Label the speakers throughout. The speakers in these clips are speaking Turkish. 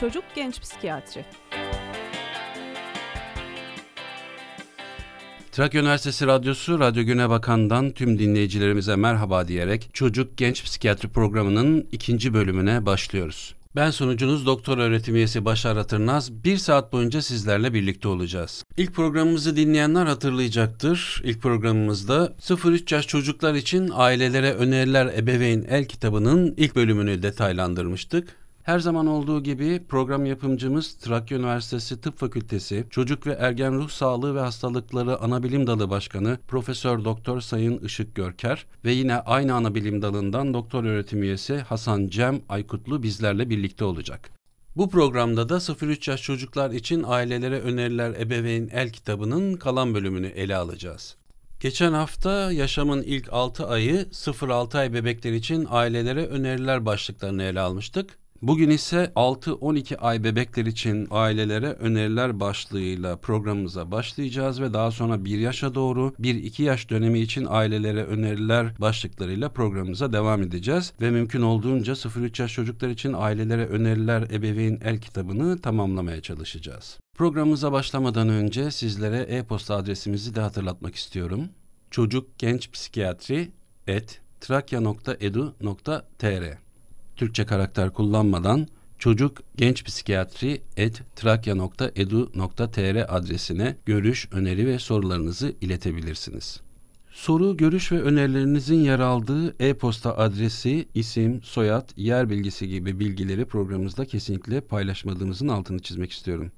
Speaker 1: Çocuk Genç Psikiyatri
Speaker 2: Trakya Üniversitesi Radyosu Radyo Güne Bakan'dan tüm dinleyicilerimize merhaba diyerek Çocuk Genç Psikiyatri programının ikinci bölümüne başlıyoruz. Ben sunucunuz Doktor Öğretim Üyesi Başar Atırnaz. Bir saat boyunca sizlerle birlikte olacağız. İlk programımızı dinleyenler hatırlayacaktır. İlk programımızda 0-3 yaş çocuklar için ailelere öneriler ebeveyn el kitabının ilk bölümünü detaylandırmıştık. Her zaman olduğu gibi program yapımcımız Trakya Üniversitesi Tıp Fakültesi Çocuk ve Ergen Ruh Sağlığı ve Hastalıkları Anabilim Dalı Başkanı Profesör Doktor Sayın Işık Görker ve yine aynı anabilim dalından doktor öğretim üyesi Hasan Cem Aykutlu bizlerle birlikte olacak. Bu programda da 0-3 yaş çocuklar için ailelere öneriler ebeveyn el kitabının kalan bölümünü ele alacağız. Geçen hafta yaşamın ilk 6 ayı 0-6 ay bebekler için ailelere öneriler başlıklarını ele almıştık. Bugün ise 6-12 ay bebekler için ailelere öneriler başlığıyla programımıza başlayacağız ve daha sonra 1 yaşa doğru 1-2 yaş dönemi için ailelere öneriler başlıklarıyla programımıza devam edeceğiz. Ve mümkün olduğunca 0-3 yaş çocuklar için ailelere öneriler ebeveyn el kitabını tamamlamaya çalışacağız. Programımıza başlamadan önce sizlere e-posta adresimizi de hatırlatmak istiyorum. Çocuk Genç Psikiyatri et trakya.edu.tr Türkçe karakter kullanmadan çocuk genç psikiyatri et trakya.edu.tr adresine görüş, öneri ve sorularınızı iletebilirsiniz. Soru, görüş ve önerilerinizin yer aldığı e-posta adresi, isim, soyad, yer bilgisi gibi bilgileri programımızda kesinlikle paylaşmadığımızın altını çizmek istiyorum.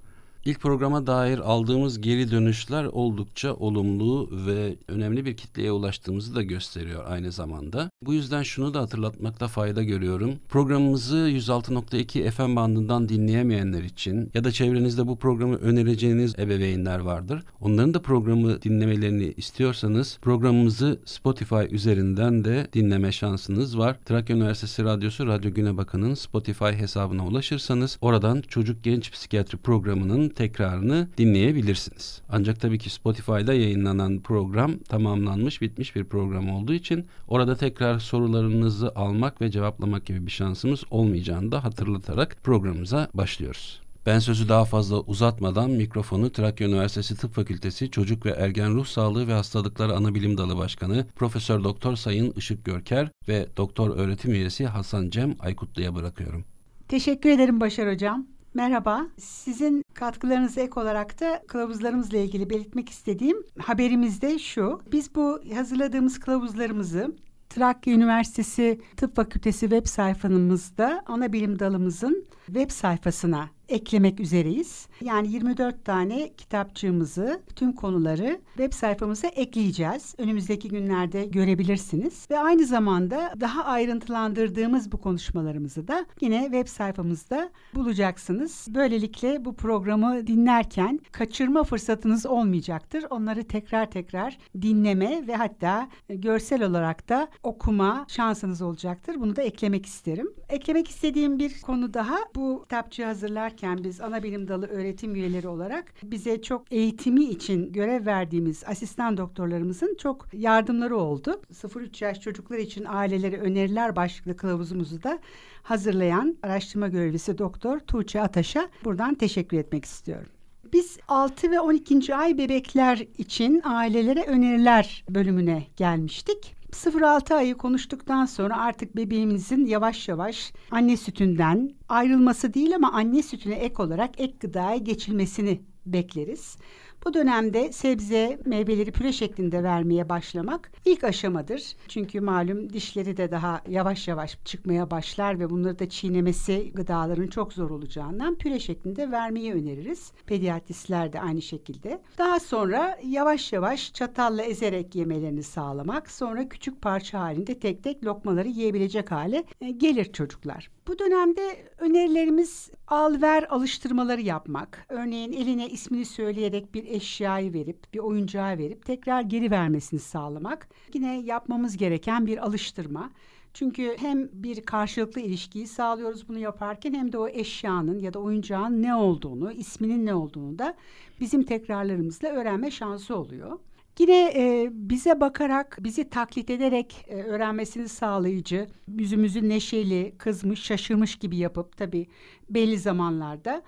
Speaker 2: İlk programa dair aldığımız geri dönüşler oldukça olumlu ve önemli bir kitleye ulaştığımızı da gösteriyor aynı zamanda. Bu yüzden şunu da hatırlatmakta fayda görüyorum. Programımızı 106.2 FM bandından dinleyemeyenler için ya da çevrenizde bu programı önereceğiniz ebeveynler vardır. Onların da programı dinlemelerini istiyorsanız programımızı Spotify üzerinden de dinleme şansınız var. Trakya Üniversitesi Radyosu Radyo Güne Bakı'nın Spotify hesabına ulaşırsanız oradan Çocuk Genç Psikiyatri programının tekrarını dinleyebilirsiniz. Ancak tabii ki Spotify'da yayınlanan program tamamlanmış bitmiş bir program olduğu için orada tekrar sorularınızı almak ve cevaplamak gibi bir şansımız olmayacağını da hatırlatarak programımıza başlıyoruz. Ben sözü daha fazla uzatmadan mikrofonu Trakya Üniversitesi Tıp Fakültesi Çocuk ve Ergen Ruh Sağlığı ve Hastalıkları Anabilim Dalı Başkanı Profesör Doktor Sayın Işık Görker ve Doktor Öğretim Üyesi Hasan Cem Aykutlu'ya bırakıyorum.
Speaker 3: Teşekkür ederim Başar Hocam. Merhaba. Sizin katkılarınız ek olarak da kılavuzlarımızla ilgili belirtmek istediğim haberimiz de şu. Biz bu hazırladığımız kılavuzlarımızı Trakya Üniversitesi Tıp Fakültesi web sayfamızda ana bilim dalımızın web sayfasına eklemek üzereyiz. Yani 24 tane kitapçığımızı, tüm konuları web sayfamıza ekleyeceğiz. Önümüzdeki günlerde görebilirsiniz. Ve aynı zamanda daha ayrıntılandırdığımız bu konuşmalarımızı da yine web sayfamızda bulacaksınız. Böylelikle bu programı dinlerken kaçırma fırsatınız olmayacaktır. Onları tekrar tekrar dinleme ve hatta görsel olarak da okuma şansınız olacaktır. Bunu da eklemek isterim. Eklemek istediğim bir konu daha bu kitapçığı hazırlarken biz ana bilim dalı öğretim üyeleri olarak bize çok eğitimi için görev verdiğimiz asistan doktorlarımızın çok yardımları oldu. 0-3 yaş çocuklar için ailelere öneriler başlıklı kılavuzumuzu da hazırlayan araştırma görevlisi doktor Tuğçe Ataş'a buradan teşekkür etmek istiyorum. Biz 6 ve 12. ay bebekler için ailelere öneriler bölümüne gelmiştik. 0-6 ayı konuştuktan sonra artık bebeğimizin yavaş yavaş anne sütünden ayrılması değil ama anne sütüne ek olarak ek gıdaya geçilmesini bekleriz. Bu dönemde sebze, meyveleri püre şeklinde vermeye başlamak ilk aşamadır. Çünkü malum dişleri de daha yavaş yavaş çıkmaya başlar ve bunları da çiğnemesi gıdaların çok zor olacağından püre şeklinde vermeyi öneririz. Pediatristler de aynı şekilde. Daha sonra yavaş yavaş çatalla ezerek yemelerini sağlamak, sonra küçük parça halinde tek tek lokmaları yiyebilecek hale e, gelir çocuklar. Bu dönemde önerilerimiz al ver alıştırmaları yapmak. Örneğin eline ismini söyleyerek bir eşyayı verip, bir oyuncağı verip tekrar geri vermesini sağlamak. Yine yapmamız gereken bir alıştırma. Çünkü hem bir karşılıklı ilişkiyi sağlıyoruz bunu yaparken hem de o eşyanın ya da oyuncağın ne olduğunu, isminin ne olduğunu da bizim tekrarlarımızla öğrenme şansı oluyor. Yine e, bize bakarak, bizi taklit ederek e, öğrenmesini sağlayıcı, yüzümüzü neşeli, kızmış, şaşırmış gibi yapıp tabii belli zamanlarda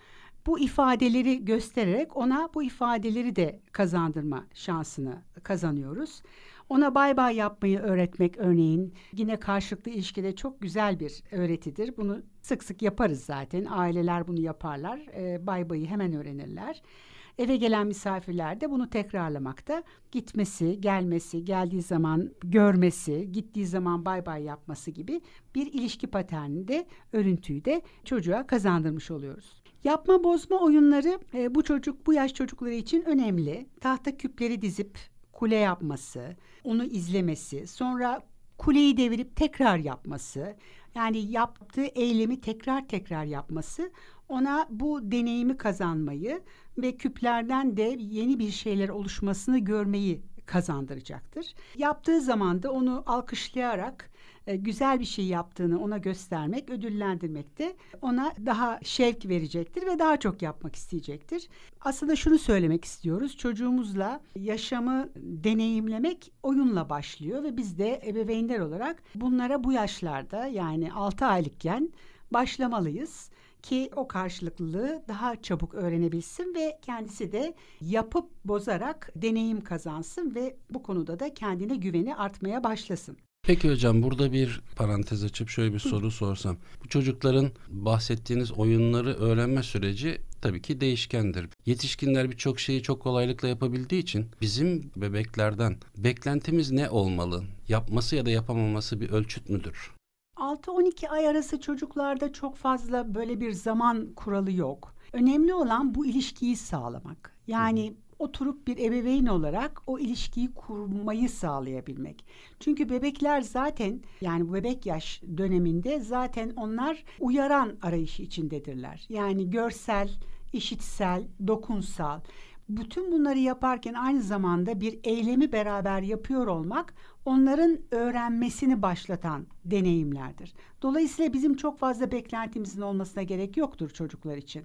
Speaker 3: bu ifadeleri göstererek ona bu ifadeleri de kazandırma şansını kazanıyoruz. Ona bay bay yapmayı öğretmek örneğin yine karşılıklı ilişkide çok güzel bir öğretidir. Bunu sık sık yaparız zaten. Aileler bunu yaparlar. E, bay bayı hemen öğrenirler. Eve gelen misafirler de bunu tekrarlamakta. Gitmesi, gelmesi, geldiği zaman görmesi, gittiği zaman bay bay yapması gibi bir ilişki paterninde örüntüyü de çocuğa kazandırmış oluyoruz. Yapma bozma oyunları e, bu çocuk bu yaş çocukları için önemli. Tahta küpleri dizip kule yapması, onu izlemesi, sonra kuleyi devirip tekrar yapması, yani yaptığı eylemi tekrar tekrar yapması ona bu deneyimi kazanmayı ve küplerden de yeni bir şeyler oluşmasını görmeyi kazandıracaktır. Yaptığı zaman da onu alkışlayarak e, güzel bir şey yaptığını ona göstermek, ödüllendirmek de ona daha şevk verecektir ve daha çok yapmak isteyecektir. Aslında şunu söylemek istiyoruz. Çocuğumuzla yaşamı deneyimlemek oyunla başlıyor ve biz de ebeveynler olarak bunlara bu yaşlarda yani 6 aylıkken başlamalıyız ki o karşılıklılığı daha çabuk öğrenebilsin ve kendisi de yapıp bozarak deneyim kazansın ve bu konuda da kendine güveni artmaya başlasın.
Speaker 2: Peki hocam burada bir parantez açıp şöyle bir soru sorsam. Bu çocukların bahsettiğiniz oyunları öğrenme süreci tabii ki değişkendir. Yetişkinler birçok şeyi çok kolaylıkla yapabildiği için bizim bebeklerden beklentimiz ne olmalı? Yapması ya da yapamaması bir ölçüt müdür?
Speaker 3: 6-12 ay arası çocuklarda çok fazla böyle bir zaman kuralı yok. Önemli olan bu ilişkiyi sağlamak. Yani oturup bir ebeveyn olarak o ilişkiyi kurmayı sağlayabilmek. Çünkü bebekler zaten yani bebek yaş döneminde zaten onlar uyaran arayışı içindedirler. Yani görsel, işitsel, dokunsal bütün bunları yaparken aynı zamanda bir eylemi beraber yapıyor olmak onların öğrenmesini başlatan deneyimlerdir. Dolayısıyla bizim çok fazla beklentimizin olmasına gerek yoktur çocuklar için.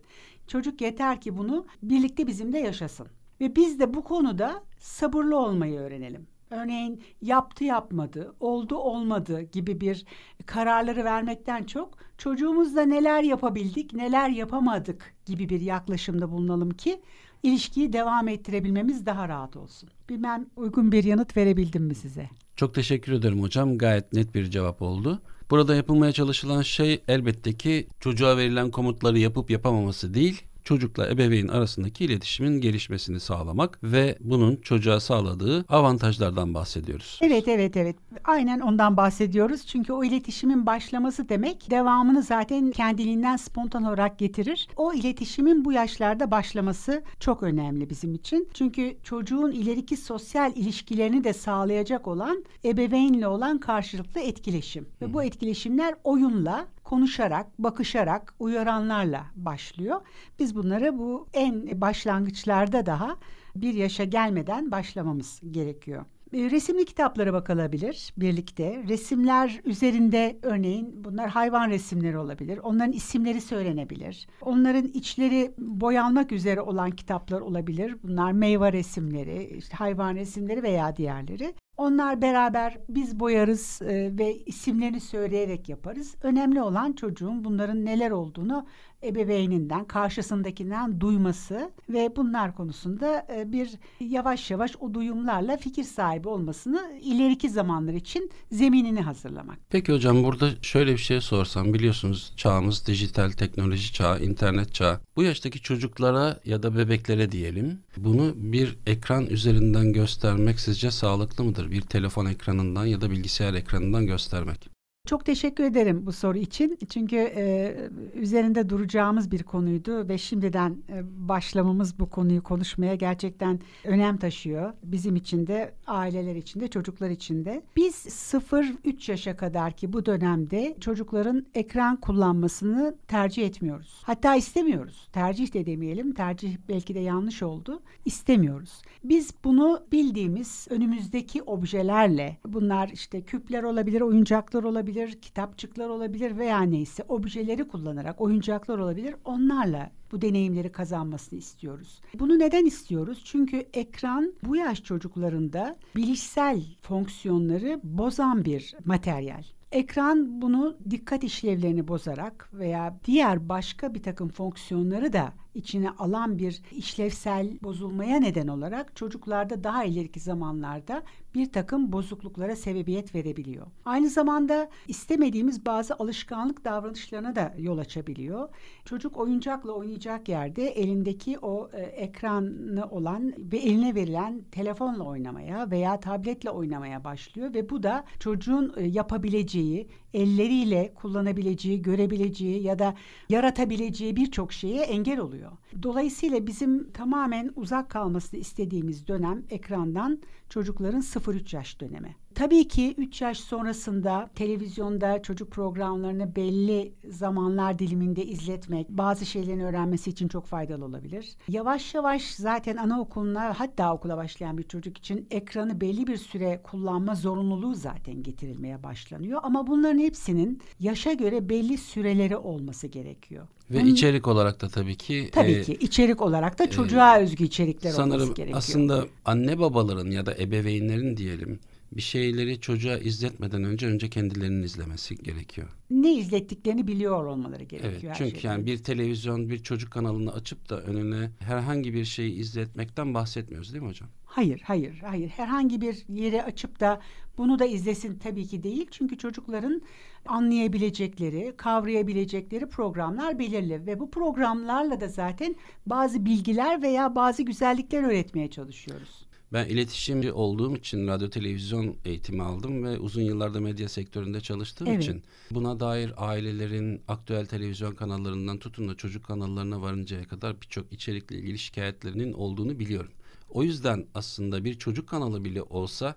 Speaker 3: Çocuk yeter ki bunu birlikte bizimle yaşasın. Ve biz de bu konuda sabırlı olmayı öğrenelim. Örneğin yaptı yapmadı, oldu olmadı gibi bir kararları vermekten çok çocuğumuzla neler yapabildik, neler yapamadık gibi bir yaklaşımda bulunalım ki ilişkiyi devam ettirebilmemiz daha rahat olsun. Bilmem uygun bir yanıt verebildim mi size?
Speaker 2: Çok teşekkür ederim hocam. Gayet net bir cevap oldu. Burada yapılmaya çalışılan şey elbette ki çocuğa verilen komutları yapıp yapamaması değil, çocukla ebeveyn arasındaki iletişimin gelişmesini sağlamak ve bunun çocuğa sağladığı avantajlardan bahsediyoruz.
Speaker 3: Evet evet evet. Aynen ondan bahsediyoruz. Çünkü o iletişimin başlaması demek devamını zaten kendiliğinden spontan olarak getirir. O iletişimin bu yaşlarda başlaması çok önemli bizim için. Çünkü çocuğun ileriki sosyal ilişkilerini de sağlayacak olan ebeveynle olan karşılıklı etkileşim. Ve bu etkileşimler oyunla konuşarak, bakışarak, uyaranlarla başlıyor. Biz bunları bu en başlangıçlarda daha bir yaşa gelmeden başlamamız gerekiyor. E, resimli kitaplara bakılabilir birlikte. Resimler üzerinde örneğin bunlar hayvan resimleri olabilir. Onların isimleri söylenebilir. Onların içleri boyanmak üzere olan kitaplar olabilir. Bunlar meyve resimleri, işte hayvan resimleri veya diğerleri. Onlar beraber biz boyarız e, ve isimlerini söyleyerek yaparız. Önemli olan çocuğun bunların neler olduğunu ebeveyninden, karşısındakinden duyması ve bunlar konusunda e, bir yavaş yavaş o duyumlarla fikir sahibi olmasını ileriki zamanlar için zeminini hazırlamak.
Speaker 2: Peki hocam burada şöyle bir şey sorsam biliyorsunuz çağımız dijital teknoloji çağı, internet çağı. Bu yaştaki çocuklara ya da bebeklere diyelim bunu bir ekran üzerinden göstermek sizce sağlıklı mıdır? Bir telefon ekranından ya da bilgisayar ekranından göstermek.
Speaker 3: Çok teşekkür ederim bu soru için. Çünkü e, üzerinde duracağımız bir konuydu ve şimdiden e, başlamamız bu konuyu konuşmaya gerçekten önem taşıyor. Bizim için de, aileler için de, çocuklar için de. Biz 0-3 yaşa kadar ki bu dönemde çocukların ekran kullanmasını tercih etmiyoruz. Hatta istemiyoruz. Tercih de demeyelim. Tercih belki de yanlış oldu. İstemiyoruz. Biz bunu bildiğimiz önümüzdeki objelerle, bunlar işte küpler olabilir, oyuncaklar olabilir, olabilir, kitapçıklar olabilir veya neyse objeleri kullanarak oyuncaklar olabilir. Onlarla bu deneyimleri kazanmasını istiyoruz. Bunu neden istiyoruz? Çünkü ekran bu yaş çocuklarında bilişsel fonksiyonları bozan bir materyal. Ekran bunu dikkat işlevlerini bozarak veya diğer başka bir takım fonksiyonları da içine alan bir işlevsel bozulmaya neden olarak çocuklarda daha ileriki zamanlarda bir takım bozukluklara sebebiyet verebiliyor. Aynı zamanda istemediğimiz bazı alışkanlık davranışlarına da yol açabiliyor. Çocuk oyuncakla oynayacak yerde elindeki o e, ekranı olan ve eline verilen telefonla oynamaya veya tabletle oynamaya başlıyor ve bu da çocuğun e, yapabileceği, elleriyle kullanabileceği, görebileceği ya da yaratabileceği birçok şeye engel oluyor. Dolayısıyla bizim tamamen uzak kalmasını istediğimiz dönem ekrandan çocukların 0-3 yaş dönemi. Tabii ki 3 yaş sonrasında televizyonda çocuk programlarını belli zamanlar diliminde izletmek bazı şeylerin öğrenmesi için çok faydalı olabilir. Yavaş yavaş zaten anaokuluna hatta okula başlayan bir çocuk için ekranı belli bir süre kullanma zorunluluğu zaten getirilmeye başlanıyor. Ama bunların hepsinin yaşa göre belli süreleri olması gerekiyor.
Speaker 2: Ve Bunun, içerik olarak da tabii ki
Speaker 3: tabii e, ki içerik olarak da çocuğa e, özgü içerikler
Speaker 2: sanırım
Speaker 3: olması gerekiyor.
Speaker 2: Aslında anne babaların ya da ebeveynlerin diyelim bir şeyleri çocuğa izletmeden önce önce kendilerinin izlemesi gerekiyor.
Speaker 3: Ne izlettiklerini biliyor olmaları gerekiyor.
Speaker 2: Evet, çünkü yani bir televizyon bir çocuk kanalını açıp da önüne herhangi bir şeyi izletmekten bahsetmiyoruz değil mi hocam?
Speaker 3: Hayır, hayır, hayır. Herhangi bir yere açıp da bunu da izlesin tabii ki değil. Çünkü çocukların anlayabilecekleri, kavrayabilecekleri programlar belirli ve bu programlarla da zaten bazı bilgiler veya bazı güzellikler öğretmeye çalışıyoruz.
Speaker 2: Ben iletişimci olduğum için radyo televizyon eğitimi aldım ve uzun yıllarda medya sektöründe çalıştığım evet. için buna dair ailelerin aktüel televizyon kanallarından tutun da çocuk kanallarına varıncaya kadar birçok içerikle ilgili şikayetlerinin olduğunu biliyorum. O yüzden aslında bir çocuk kanalı bile olsa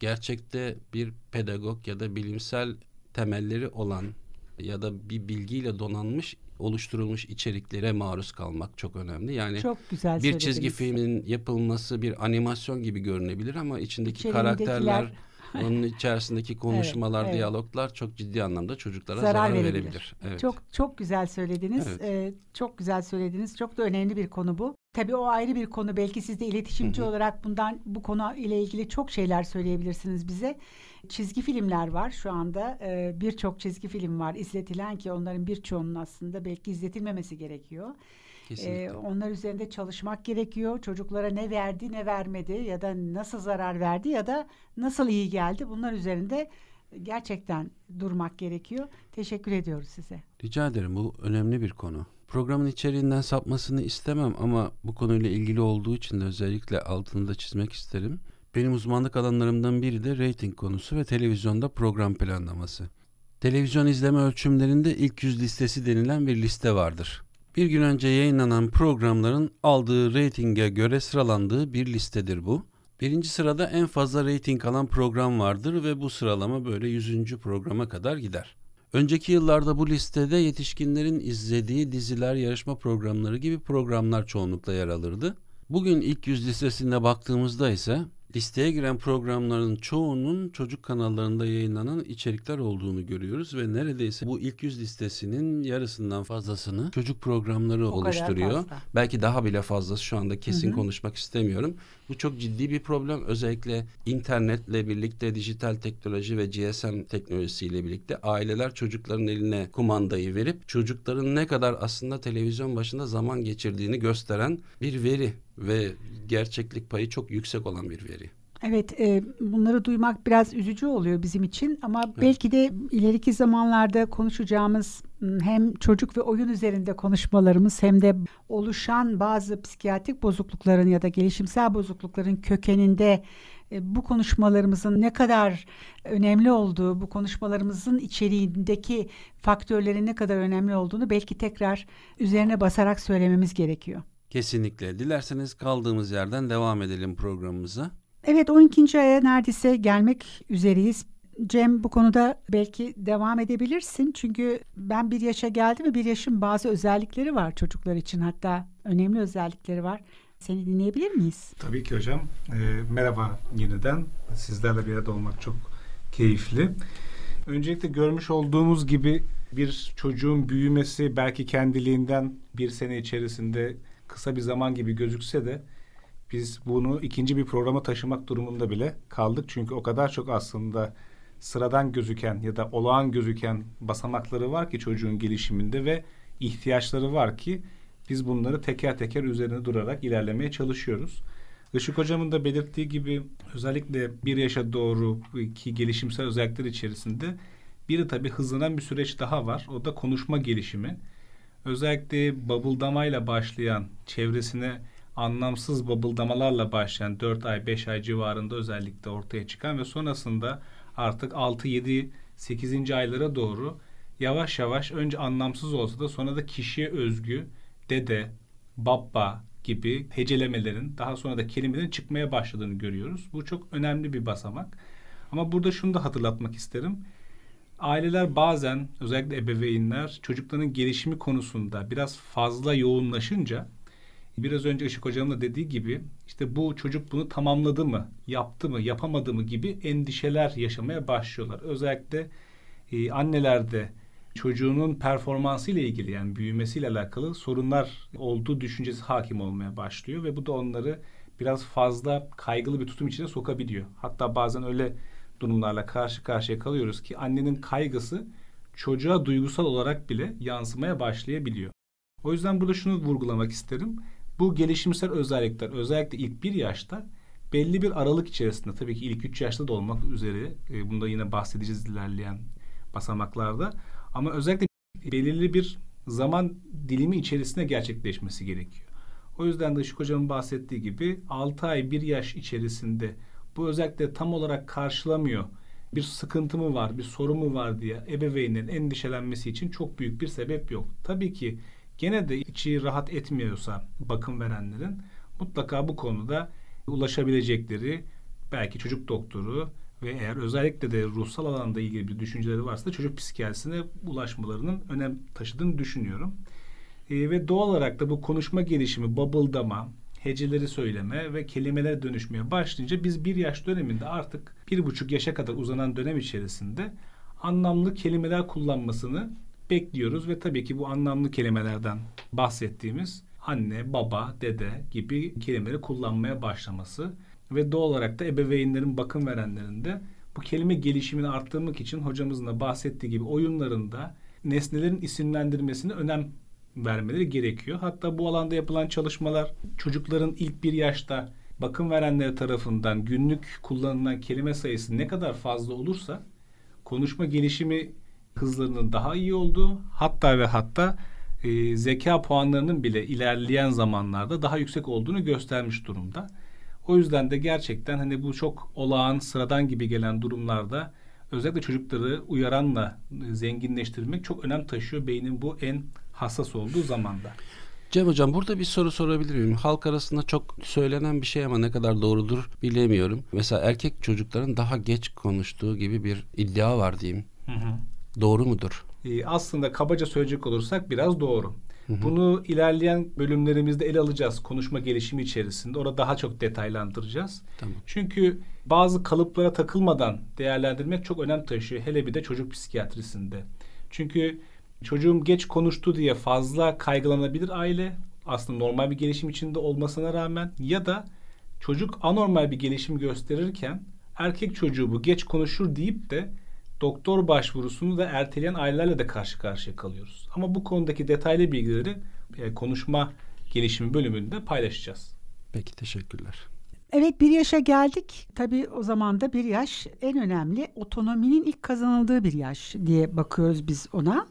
Speaker 2: gerçekte bir pedagog ya da bilimsel temelleri olan ya da bir bilgiyle donanmış oluşturulmuş içeriklere maruz kalmak çok önemli. Yani
Speaker 3: çok güzel
Speaker 2: bir çizgi filmin yapılması bir animasyon gibi görünebilir ama içindeki karakterler onun içerisindeki konuşmalar, evet, evet. diyaloglar çok ciddi anlamda çocuklara zarar, zarar verebilir. verebilir.
Speaker 3: Evet. Çok çok güzel söylediniz. Evet. Ee, çok güzel söylediniz. Çok da önemli bir konu bu. Tabii o ayrı bir konu. Belki siz de iletişimci Hı-hı. olarak bundan bu konu ile ilgili çok şeyler söyleyebilirsiniz bize. Çizgi filmler var şu anda. Ee, Birçok çizgi film var izletilen ki onların birçoğunun aslında belki izletilmemesi gerekiyor. Kesinlikle. Ee, onlar üzerinde çalışmak gerekiyor. Çocuklara ne verdi ne vermedi ya da nasıl zarar verdi ya da nasıl iyi geldi bunlar üzerinde gerçekten durmak gerekiyor. Teşekkür ediyoruz size.
Speaker 2: Rica ederim bu önemli bir konu. Programın içeriğinden sapmasını istemem ama bu konuyla ilgili olduğu için de özellikle altını da çizmek isterim. Benim uzmanlık alanlarımdan biri de rating konusu ve televizyonda program planlaması. Televizyon izleme ölçümlerinde ilk yüz listesi denilen bir liste vardır. Bir gün önce yayınlanan programların aldığı reytinge göre sıralandığı bir listedir bu. Birinci sırada en fazla reyting alan program vardır ve bu sıralama böyle 100. programa kadar gider. Önceki yıllarda bu listede yetişkinlerin izlediği diziler, yarışma programları gibi programlar çoğunlukla yer alırdı. Bugün ilk yüz listesine baktığımızda ise listeye giren programların çoğunun çocuk kanallarında yayınlanan içerikler olduğunu görüyoruz ve neredeyse bu ilk yüz listesinin yarısından fazlasını çocuk programları o oluşturuyor. Belki daha bile fazlası şu anda kesin hı hı. konuşmak istemiyorum. Bu çok ciddi bir problem. Özellikle internetle birlikte dijital teknoloji ve GSM teknolojisiyle birlikte aileler çocukların eline kumandayı verip çocukların ne kadar aslında televizyon başında zaman geçirdiğini gösteren bir veri ve gerçeklik payı çok yüksek olan bir veri.
Speaker 3: Evet, e, bunları duymak biraz üzücü oluyor bizim için ama evet. belki de ileriki zamanlarda konuşacağımız hem çocuk ve oyun üzerinde konuşmalarımız hem de oluşan bazı psikiyatrik bozuklukların ya da gelişimsel bozuklukların kökeninde e, bu konuşmalarımızın ne kadar önemli olduğu, bu konuşmalarımızın içeriğindeki faktörlerin ne kadar önemli olduğunu belki tekrar üzerine basarak söylememiz gerekiyor.
Speaker 2: Kesinlikle. Dilerseniz kaldığımız yerden devam edelim programımıza.
Speaker 3: Evet 12. aya neredeyse gelmek üzereyiz. Cem bu konuda belki devam edebilirsin. Çünkü ben bir yaşa geldim ve bir yaşın bazı özellikleri var çocuklar için. Hatta önemli özellikleri var. Seni dinleyebilir miyiz?
Speaker 1: Tabii ki hocam. E, merhaba yeniden. Sizlerle bir arada olmak çok keyifli. Öncelikle görmüş olduğumuz gibi bir çocuğun büyümesi belki kendiliğinden bir sene içerisinde kısa bir zaman gibi gözükse de biz bunu ikinci bir programa taşımak durumunda bile kaldık. Çünkü o kadar çok aslında sıradan gözüken ya da olağan gözüken basamakları var ki çocuğun gelişiminde ve ihtiyaçları var ki biz bunları teker teker üzerine durarak ilerlemeye çalışıyoruz. Işık Hocam'ın da belirttiği gibi özellikle bir yaşa doğru ki gelişimsel özellikler içerisinde biri tabii hızlanan bir süreç daha var. O da konuşma gelişimi. Özellikle babıldamayla başlayan, çevresine anlamsız babıldamalarla başlayan 4 ay 5 ay civarında özellikle ortaya çıkan ve sonrasında artık 6 7 8. aylara doğru yavaş yavaş önce anlamsız olsa da sonra da kişiye özgü dede, baba gibi hecelemelerin daha sonra da kelimelerin çıkmaya başladığını görüyoruz. Bu çok önemli bir basamak. Ama burada şunu da hatırlatmak isterim. Aileler bazen özellikle ebeveynler çocukların gelişimi konusunda biraz fazla yoğunlaşınca biraz önce Işık Hocam'ın da dediği gibi işte bu çocuk bunu tamamladı mı, yaptı mı, yapamadı mı gibi endişeler yaşamaya başlıyorlar. Özellikle e, annelerde çocuğunun performansı ile ilgili yani büyümesiyle alakalı sorunlar olduğu düşüncesi hakim olmaya başlıyor ve bu da onları biraz fazla kaygılı bir tutum içine sokabiliyor. Hatta bazen öyle durumlarla karşı karşıya kalıyoruz ki annenin kaygısı çocuğa duygusal olarak bile yansımaya başlayabiliyor. O yüzden burada şunu vurgulamak isterim. Bu gelişimsel özellikler özellikle ilk bir yaşta belli bir aralık içerisinde tabii ki ilk üç yaşta da olmak üzere e, bunda yine bahsedeceğiz ilerleyen basamaklarda ama özellikle belirli bir zaman dilimi içerisinde gerçekleşmesi gerekiyor. O yüzden de Işık Hocam'ın bahsettiği gibi 6 ay 1 yaş içerisinde bu özellikle tam olarak karşılamıyor. Bir sıkıntı mı var, bir sorun mu var diye ebeveynlerin endişelenmesi için çok büyük bir sebep yok. Tabii ki gene de içi rahat etmiyorsa bakım verenlerin mutlaka bu konuda ulaşabilecekleri belki çocuk doktoru ve eğer özellikle de ruhsal alanda ilgili bir düşünceleri varsa çocuk psikiyatrisine ulaşmalarının önem taşıdığını düşünüyorum. E, ve doğal olarak da bu konuşma gelişimi, babıldama, heceleri söyleme ve kelimelere dönüşmeye başlayınca biz bir yaş döneminde artık bir buçuk yaşa kadar uzanan dönem içerisinde anlamlı kelimeler kullanmasını bekliyoruz ve tabii ki bu anlamlı kelimelerden bahsettiğimiz anne, baba, dede gibi kelimeleri kullanmaya başlaması ve doğal olarak da ebeveynlerin bakım verenlerinde bu kelime gelişimini arttırmak için hocamızın da bahsettiği gibi oyunlarında nesnelerin isimlendirmesine önem vermeleri gerekiyor. Hatta bu alanda yapılan çalışmalar çocukların ilk bir yaşta bakım verenleri tarafından günlük kullanılan kelime sayısı ne kadar fazla olursa konuşma gelişimi hızlarının daha iyi olduğu hatta ve hatta e, zeka puanlarının bile ilerleyen zamanlarda daha yüksek olduğunu göstermiş durumda. O yüzden de gerçekten hani bu çok olağan, sıradan gibi gelen durumlarda özellikle çocukları uyaranla zenginleştirmek çok önem taşıyor beynin bu en hassas olduğu zamanda.
Speaker 2: Cem Hocam burada bir soru sorabilir miyim? Halk arasında çok söylenen bir şey ama ne kadar doğrudur bilemiyorum. Mesela erkek çocukların daha geç konuştuğu gibi bir iddia var diyeyim. Hı hı. Doğru mudur?
Speaker 1: Ee, aslında kabaca söyleyecek olursak biraz doğru. Hı hı. Bunu ilerleyen bölümlerimizde ele alacağız konuşma gelişimi içerisinde. Orada daha çok detaylandıracağız. Tamam. Çünkü bazı kalıplara takılmadan değerlendirmek çok önem taşıyor. Hele bir de çocuk psikiyatrisinde. Çünkü çocuğum geç konuştu diye fazla kaygılanabilir aile. Aslında normal bir gelişim içinde olmasına rağmen ya da çocuk anormal bir gelişim gösterirken erkek çocuğu bu geç konuşur deyip de doktor başvurusunu da erteleyen ailelerle de karşı karşıya kalıyoruz. Ama bu konudaki detaylı bilgileri e, konuşma gelişimi bölümünde paylaşacağız.
Speaker 2: Peki teşekkürler.
Speaker 3: Evet bir yaşa geldik. Tabii o zaman da bir yaş en önemli otonominin ilk kazanıldığı bir yaş diye bakıyoruz biz ona.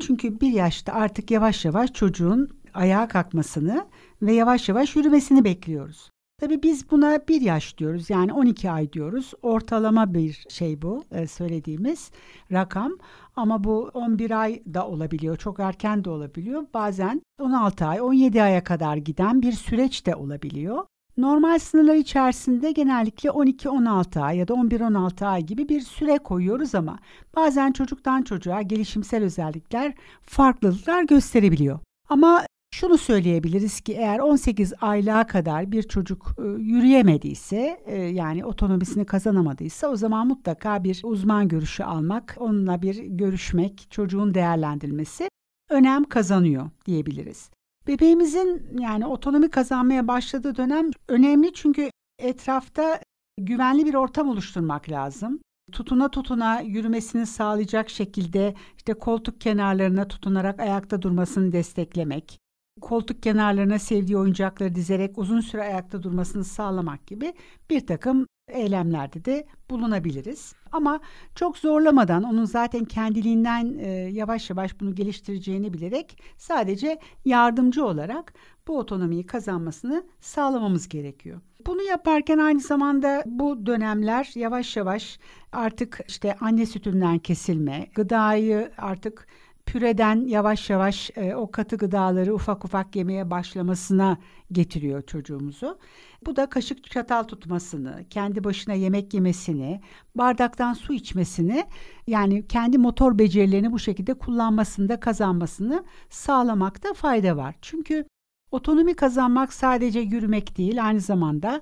Speaker 3: Çünkü bir yaşta artık yavaş yavaş çocuğun ayağa kalkmasını ve yavaş yavaş yürümesini bekliyoruz. Tabii biz buna bir yaş diyoruz yani 12 ay diyoruz. Ortalama bir şey bu e, söylediğimiz rakam. Ama bu 11 ay da olabiliyor, çok erken de olabiliyor. Bazen 16 ay, 17 aya kadar giden bir süreç de olabiliyor. Normal sınırlar içerisinde genellikle 12-16 ay ya da 11-16 ay gibi bir süre koyuyoruz ama bazen çocuktan çocuğa gelişimsel özellikler farklılıklar gösterebiliyor. Ama Şunu söyleyebiliriz ki eğer 18 aylığa kadar bir çocuk e, yürüyemediyse e, yani otonomisini kazanamadıysa o zaman mutlaka bir uzman görüşü almak, onunla bir görüşmek, çocuğun değerlendirilmesi önem kazanıyor diyebiliriz. Bebeğimizin yani otonomi kazanmaya başladığı dönem önemli çünkü etrafta güvenli bir ortam oluşturmak lazım. Tutuna tutuna yürümesini sağlayacak şekilde işte koltuk kenarlarına tutunarak ayakta durmasını desteklemek, koltuk kenarlarına sevdiği oyuncakları dizerek uzun süre ayakta durmasını sağlamak gibi bir takım eylemlerde de bulunabiliriz. Ama çok zorlamadan onun zaten kendiliğinden e, yavaş yavaş bunu geliştireceğini bilerek sadece yardımcı olarak bu otonomiyi kazanmasını sağlamamız gerekiyor. Bunu yaparken aynı zamanda bu dönemler yavaş yavaş artık işte anne sütünden kesilme, gıdayı artık püreden yavaş yavaş e, o katı gıdaları ufak ufak yemeye başlamasına getiriyor çocuğumuzu. Bu da kaşık çatal tutmasını, kendi başına yemek yemesini, bardaktan su içmesini yani kendi motor becerilerini bu şekilde kullanmasında kazanmasını sağlamakta fayda var. Çünkü otonomi kazanmak sadece yürümek değil aynı zamanda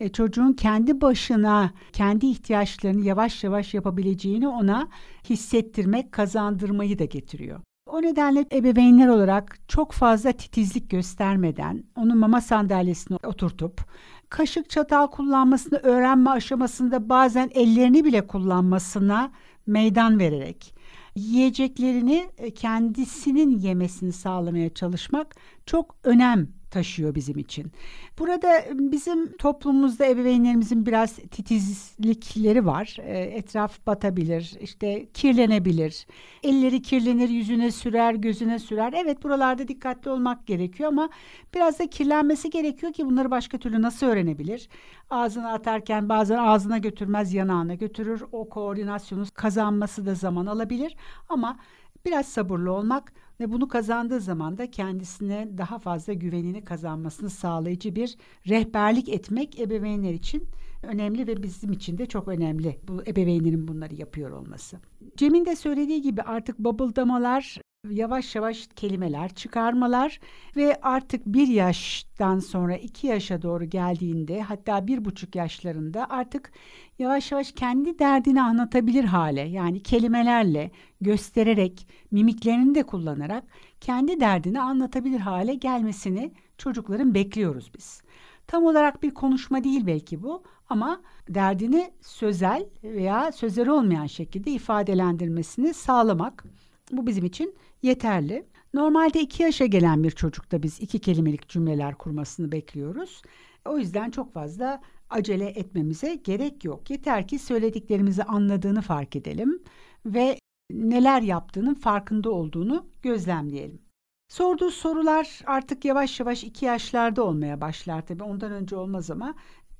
Speaker 3: e, çocuğun kendi başına kendi ihtiyaçlarını yavaş yavaş yapabileceğini ona hissettirmek, kazandırmayı da getiriyor. O nedenle ebeveynler olarak çok fazla titizlik göstermeden onu mama sandalyesine oturtup kaşık çatal kullanmasını öğrenme aşamasında bazen ellerini bile kullanmasına meydan vererek yiyeceklerini e, kendisinin yemesini sağlamaya çalışmak çok önem taşıyor bizim için. Burada bizim toplumumuzda ebeveynlerimizin biraz titizlikleri var. Etraf batabilir, işte kirlenebilir. Elleri kirlenir, yüzüne sürer, gözüne sürer. Evet buralarda dikkatli olmak gerekiyor ama biraz da kirlenmesi gerekiyor ki bunları başka türlü nasıl öğrenebilir? Ağzına atarken bazen ağzına götürmez, yanağına götürür. O koordinasyonu kazanması da zaman alabilir ama biraz sabırlı olmak ve bunu kazandığı zaman da kendisine daha fazla güvenini kazanmasını sağlayıcı bir rehberlik etmek ebeveynler için önemli ve bizim için de çok önemli bu ebeveynlerin bunları yapıyor olması. Cem'in de söylediği gibi artık babıldamalar yavaş yavaş kelimeler çıkarmalar ve artık bir yaştan sonra iki yaşa doğru geldiğinde hatta bir buçuk yaşlarında artık yavaş yavaş kendi derdini anlatabilir hale yani kelimelerle göstererek mimiklerini de kullanarak kendi derdini anlatabilir hale gelmesini çocukların bekliyoruz biz. Tam olarak bir konuşma değil belki bu ama derdini sözel veya sözel olmayan şekilde ifadelendirmesini sağlamak bu bizim için yeterli. Normalde iki yaşa gelen bir çocukta biz iki kelimelik cümleler kurmasını bekliyoruz. O yüzden çok fazla acele etmemize gerek yok. Yeter ki söylediklerimizi anladığını fark edelim ve neler yaptığının farkında olduğunu gözlemleyelim. Sorduğu sorular artık yavaş yavaş iki yaşlarda olmaya başlar tabii ondan önce olmaz ama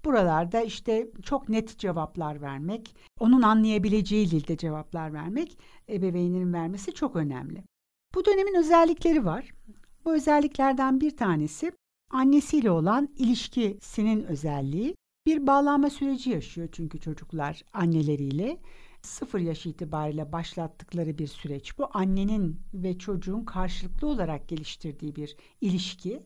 Speaker 3: buralarda işte çok net cevaplar vermek, onun anlayabileceği dilde cevaplar vermek ebeveynlerin vermesi çok önemli. Bu dönemin özellikleri var. Bu özelliklerden bir tanesi annesiyle olan ilişkisinin özelliği. Bir bağlanma süreci yaşıyor çünkü çocuklar anneleriyle. Sıfır yaş itibariyle başlattıkları bir süreç bu. Annenin ve çocuğun karşılıklı olarak geliştirdiği bir ilişki.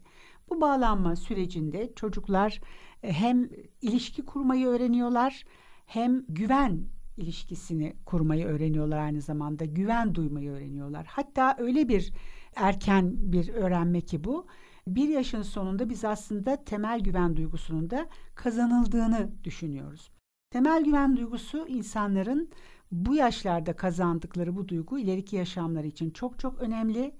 Speaker 3: Bu bağlanma sürecinde çocuklar e, hem ilişki kurmayı öğreniyorlar hem güven ilişkisini kurmayı öğreniyorlar aynı zamanda. Güven duymayı öğreniyorlar. Hatta öyle bir erken bir öğrenme ki bu. Bir yaşın sonunda biz aslında temel güven duygusunun da kazanıldığını düşünüyoruz. Temel güven duygusu insanların bu yaşlarda kazandıkları bu duygu ileriki yaşamları için çok çok önemli.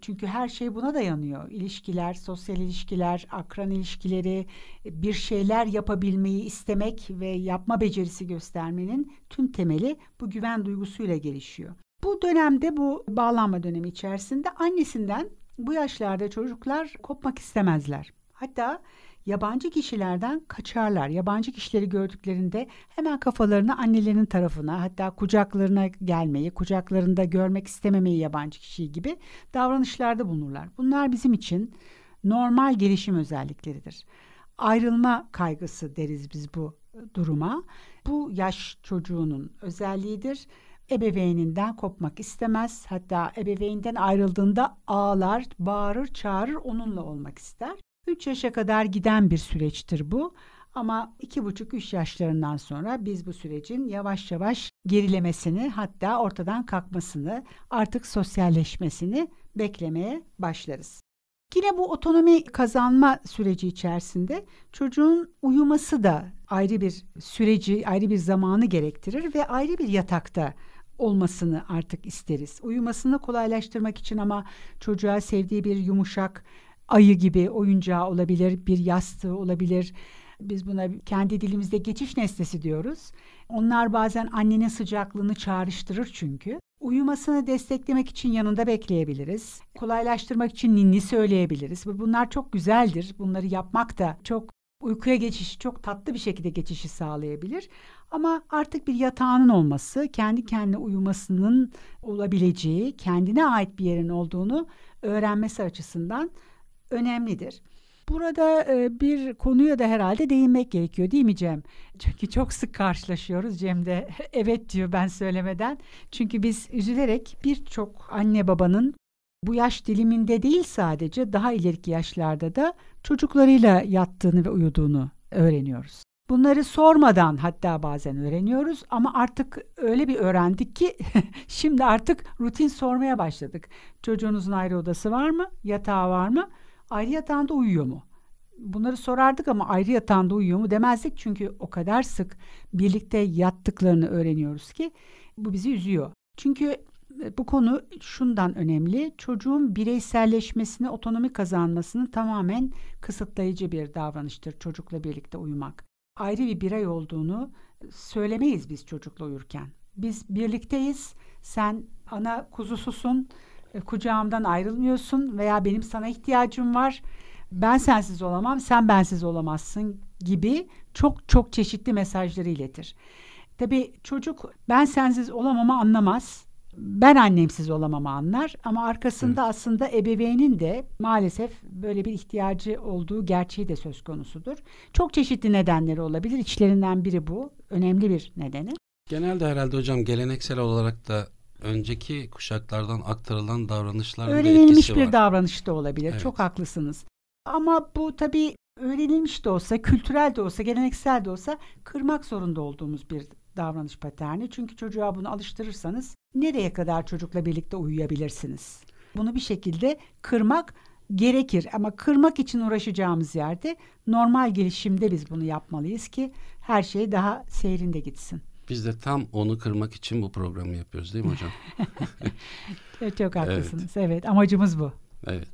Speaker 3: Çünkü her şey buna dayanıyor. İlişkiler, sosyal ilişkiler, akran ilişkileri, bir şeyler yapabilmeyi istemek ve yapma becerisi göstermenin tüm temeli bu güven duygusuyla gelişiyor. Bu dönemde bu bağlanma dönemi içerisinde annesinden bu yaşlarda çocuklar kopmak istemezler. Hatta yabancı kişilerden kaçarlar. Yabancı kişileri gördüklerinde hemen kafalarını annelerinin tarafına hatta kucaklarına gelmeyi, kucaklarında görmek istememeyi yabancı kişi gibi davranışlarda bulunurlar. Bunlar bizim için normal gelişim özellikleridir. Ayrılma kaygısı deriz biz bu duruma. Bu yaş çocuğunun özelliğidir ebeveyninden kopmak istemez. Hatta ebeveyninden ayrıldığında ağlar, bağırır, çağırır, onunla olmak ister. 3 yaşa kadar giden bir süreçtir bu. Ama iki buçuk üç yaşlarından sonra biz bu sürecin yavaş yavaş gerilemesini hatta ortadan kalkmasını artık sosyalleşmesini beklemeye başlarız. Yine bu otonomi kazanma süreci içerisinde çocuğun uyuması da ayrı bir süreci, ayrı bir zamanı gerektirir ve ayrı bir yatakta olmasını artık isteriz. Uyumasını kolaylaştırmak için ama çocuğa sevdiği bir yumuşak ayı gibi oyuncağı olabilir, bir yastığı olabilir. Biz buna kendi dilimizde geçiş nesnesi diyoruz. Onlar bazen annenin sıcaklığını çağrıştırır çünkü. Uyumasını desteklemek için yanında bekleyebiliriz. Kolaylaştırmak için ninni söyleyebiliriz. Bunlar çok güzeldir. Bunları yapmak da çok uykuya geçişi çok tatlı bir şekilde geçişi sağlayabilir. Ama artık bir yatağının olması, kendi kendine uyumasının olabileceği, kendine ait bir yerin olduğunu öğrenmesi açısından önemlidir. Burada e, bir konuya da herhalde değinmek gerekiyor değil mi Cem? Çünkü çok sık karşılaşıyoruz. Cem de evet diyor ben söylemeden. Çünkü biz üzülerek birçok anne babanın bu yaş diliminde değil sadece daha ileriki yaşlarda da çocuklarıyla yattığını ve uyuduğunu öğreniyoruz. Bunları sormadan hatta bazen öğreniyoruz ama artık öyle bir öğrendik ki şimdi artık rutin sormaya başladık. Çocuğunuzun ayrı odası var mı? Yatağı var mı? Ayrı yatağında uyuyor mu? Bunları sorardık ama ayrı yatağında uyuyor mu demezdik çünkü o kadar sık birlikte yattıklarını öğreniyoruz ki bu bizi üzüyor. Çünkü e, bu konu şundan önemli. Çocuğun bireyselleşmesini, otonomi kazanmasını tamamen kısıtlayıcı bir davranıştır çocukla birlikte uyumak. Ayrı bir birey olduğunu söylemeyiz biz çocukla uyurken. Biz birlikteyiz. Sen ana kuzususun e, kucağımdan ayrılmıyorsun veya benim sana ihtiyacım var. Ben sensiz olamam, sen bensiz olamazsın gibi çok çok çeşitli mesajları iletir. Tabii çocuk ben sensiz olamamı anlamaz. Ben annemsiz olamamı anlar ama arkasında evet. aslında ebeveynin de maalesef böyle bir ihtiyacı olduğu gerçeği de söz konusudur. Çok çeşitli nedenleri olabilir. İçlerinden biri bu. Önemli bir nedeni.
Speaker 2: Genelde herhalde hocam geleneksel olarak da önceki kuşaklardan aktarılan davranışlar
Speaker 3: öğrenilmiş bir var. davranış da olabilir. Evet. Çok haklısınız. Ama bu tabii öğrenilmiş de olsa, kültürel de olsa, geleneksel de olsa kırmak zorunda olduğumuz bir davranış paterni. Çünkü çocuğa bunu alıştırırsanız nereye kadar çocukla birlikte uyuyabilirsiniz? Bunu bir şekilde kırmak gerekir ama kırmak için uğraşacağımız yerde normal gelişimde biz bunu yapmalıyız ki her şey daha seyrinde gitsin.
Speaker 2: Biz de tam onu kırmak için bu programı yapıyoruz değil mi hocam?
Speaker 3: Çok haklısınız. Evet. evet, amacımız bu.
Speaker 2: Evet.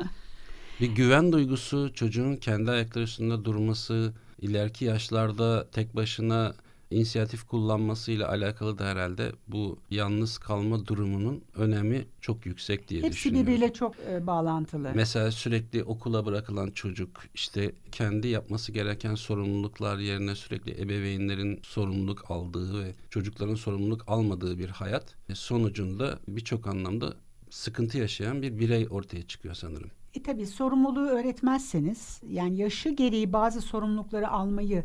Speaker 2: Bir güven duygusu, çocuğun kendi ayakları üstünde durması, ileriki yaşlarda tek başına inisiyatif kullanmasıyla alakalı da herhalde bu yalnız kalma durumunun önemi çok yüksek diye
Speaker 3: Hepsi
Speaker 2: düşünüyorum.
Speaker 3: Hepsi birbiriyle çok e, bağlantılı.
Speaker 2: Mesela sürekli okula bırakılan çocuk işte kendi yapması gereken sorumluluklar yerine sürekli ebeveynlerin sorumluluk aldığı ve çocukların sorumluluk almadığı bir hayat e, sonucunda birçok anlamda sıkıntı yaşayan bir birey ortaya çıkıyor sanırım.
Speaker 3: E tabi sorumluluğu öğretmezseniz yani yaşı gereği bazı sorumlulukları almayı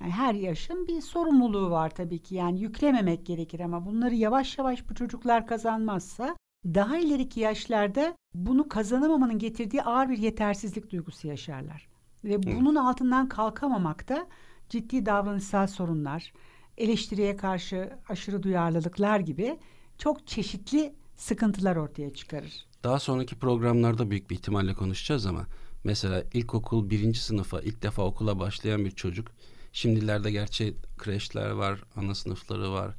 Speaker 3: yani her yaşın bir sorumluluğu var tabii ki. Yani yüklememek gerekir ama bunları yavaş yavaş bu çocuklar kazanmazsa daha ileriki yaşlarda bunu kazanamamanın getirdiği ağır bir yetersizlik duygusu yaşarlar. Ve bunun altından kalkamamak da ciddi davranışsal sorunlar, eleştiriye karşı aşırı duyarlılıklar gibi çok çeşitli sıkıntılar ortaya çıkarır.
Speaker 2: Daha sonraki programlarda büyük bir ihtimalle konuşacağız ama mesela ilkokul birinci sınıfa ilk defa okula başlayan bir çocuk Şimdilerde gerçi kreşler var, ana sınıfları var.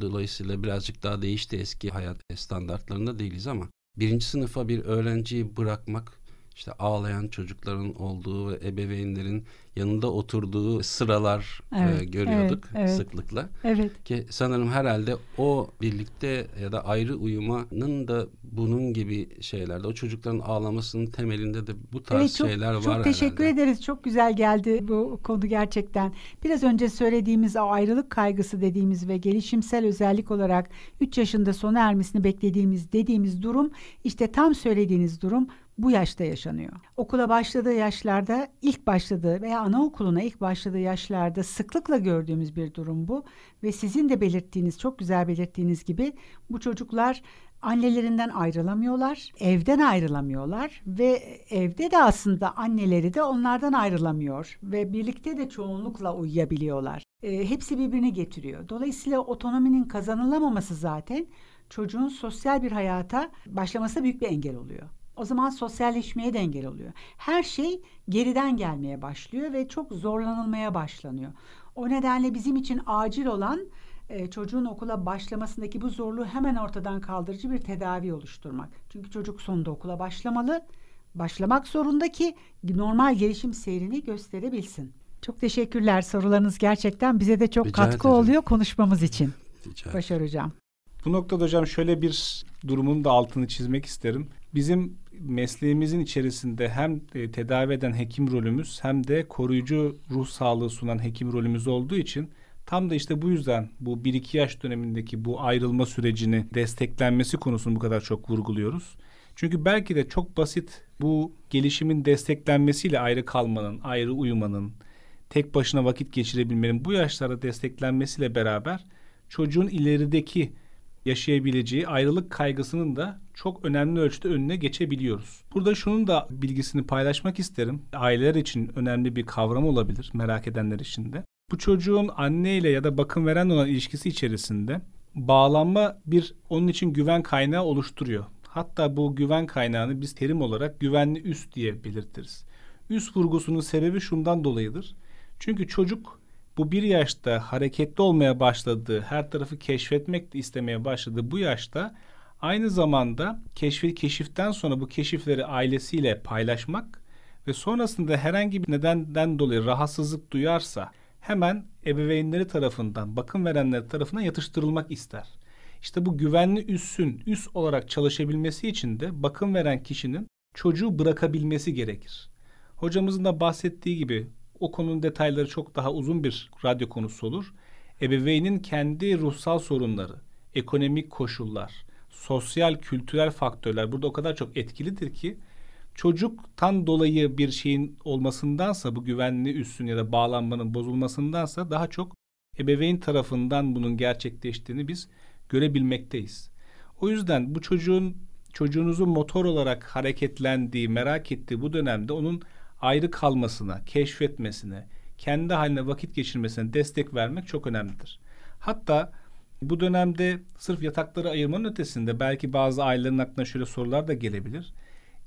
Speaker 2: Dolayısıyla birazcık daha değişti eski hayat standartlarında değiliz ama birinci sınıfa bir öğrenciyi bırakmak işte ağlayan çocukların olduğu ve ebeveynlerin yanında oturduğu sıralar e, evet, e, görüyorduk evet, evet. sıklıkla. Evet. Ki sanırım herhalde o birlikte ya da ayrı uyumanın da bunun gibi şeylerde o çocukların ağlamasının temelinde de bu tarz evet, çok, şeyler
Speaker 3: var
Speaker 2: Çok
Speaker 3: teşekkür
Speaker 2: herhalde.
Speaker 3: ederiz. Çok güzel geldi bu konu gerçekten. Biraz önce söylediğimiz o ayrılık kaygısı dediğimiz ve gelişimsel özellik olarak 3 yaşında sona ermesini beklediğimiz dediğimiz durum işte tam söylediğiniz durum bu yaşta yaşanıyor. Okula başladığı yaşlarda ilk başladığı veya anaokuluna ilk başladığı yaşlarda sıklıkla gördüğümüz bir durum bu ve sizin de belirttiğiniz çok güzel belirttiğiniz gibi bu çocuklar annelerinden ayrılamıyorlar, evden ayrılamıyorlar ve evde de aslında anneleri de onlardan ayrılamıyor ve birlikte de çoğunlukla uyuyabiliyorlar. E, hepsi birbirini getiriyor. Dolayısıyla otonominin kazanılamaması zaten çocuğun sosyal bir hayata başlamasına büyük bir engel oluyor. O zaman sosyalleşmeye de engel oluyor. Her şey geriden gelmeye başlıyor ve çok zorlanılmaya başlanıyor. O nedenle bizim için acil olan e, çocuğun okula başlamasındaki bu zorluğu hemen ortadan kaldırıcı bir tedavi oluşturmak. Çünkü çocuk sonunda okula başlamalı. Başlamak zorunda ki normal gelişim seyrini gösterebilsin. Çok teşekkürler. Sorularınız gerçekten bize de çok Rica katkı ederim. oluyor konuşmamız için. Rica Başar Hocam.
Speaker 1: Bu noktada hocam şöyle bir durumun da altını çizmek isterim. Bizim mesleğimizin içerisinde hem e, tedavi eden hekim rolümüz hem de koruyucu ruh sağlığı sunan hekim rolümüz olduğu için tam da işte bu yüzden bu 1-2 yaş dönemindeki bu ayrılma sürecini desteklenmesi konusunu bu kadar çok vurguluyoruz. Çünkü belki de çok basit bu gelişimin desteklenmesiyle ayrı kalmanın, ayrı uyumanın, tek başına vakit geçirebilmenin bu yaşlarda desteklenmesiyle beraber çocuğun ilerideki yaşayabileceği ayrılık kaygısının da çok önemli ölçüde önüne geçebiliyoruz. Burada şunun da bilgisini paylaşmak isterim. Aileler için önemli bir kavram olabilir merak edenler için de. Bu çocuğun anne ile ya da bakım veren olan ilişkisi içerisinde bağlanma bir onun için güven kaynağı oluşturuyor. Hatta bu güven kaynağını biz terim olarak güvenli üst diye belirtiriz. Üst vurgusunun sebebi şundan dolayıdır. Çünkü çocuk bu bir yaşta hareketli olmaya başladığı, her tarafı keşfetmek istemeye başladığı bu yaşta aynı zamanda keşfi, keşiften sonra bu keşifleri ailesiyle paylaşmak ve sonrasında herhangi bir nedenden dolayı rahatsızlık duyarsa hemen ebeveynleri tarafından, bakım verenleri tarafından yatıştırılmak ister. İşte bu güvenli üssün üs olarak çalışabilmesi için de bakım veren kişinin çocuğu bırakabilmesi gerekir. Hocamızın da bahsettiği gibi o konunun detayları çok daha uzun bir radyo konusu olur. Ebeveynin kendi ruhsal sorunları, ekonomik koşullar, sosyal, kültürel faktörler burada o kadar çok etkilidir ki çocuktan dolayı bir şeyin olmasındansa bu güvenli üssün ya da bağlanmanın bozulmasındansa daha çok ebeveyn tarafından bunun gerçekleştiğini biz görebilmekteyiz. O yüzden bu çocuğun çocuğunuzun motor olarak hareketlendiği, merak ettiği bu dönemde onun ayrı kalmasına, keşfetmesine, kendi haline vakit geçirmesine destek vermek çok önemlidir. Hatta bu dönemde sırf yatakları ayırmanın ötesinde belki bazı ailelerin aklına şöyle sorular da gelebilir.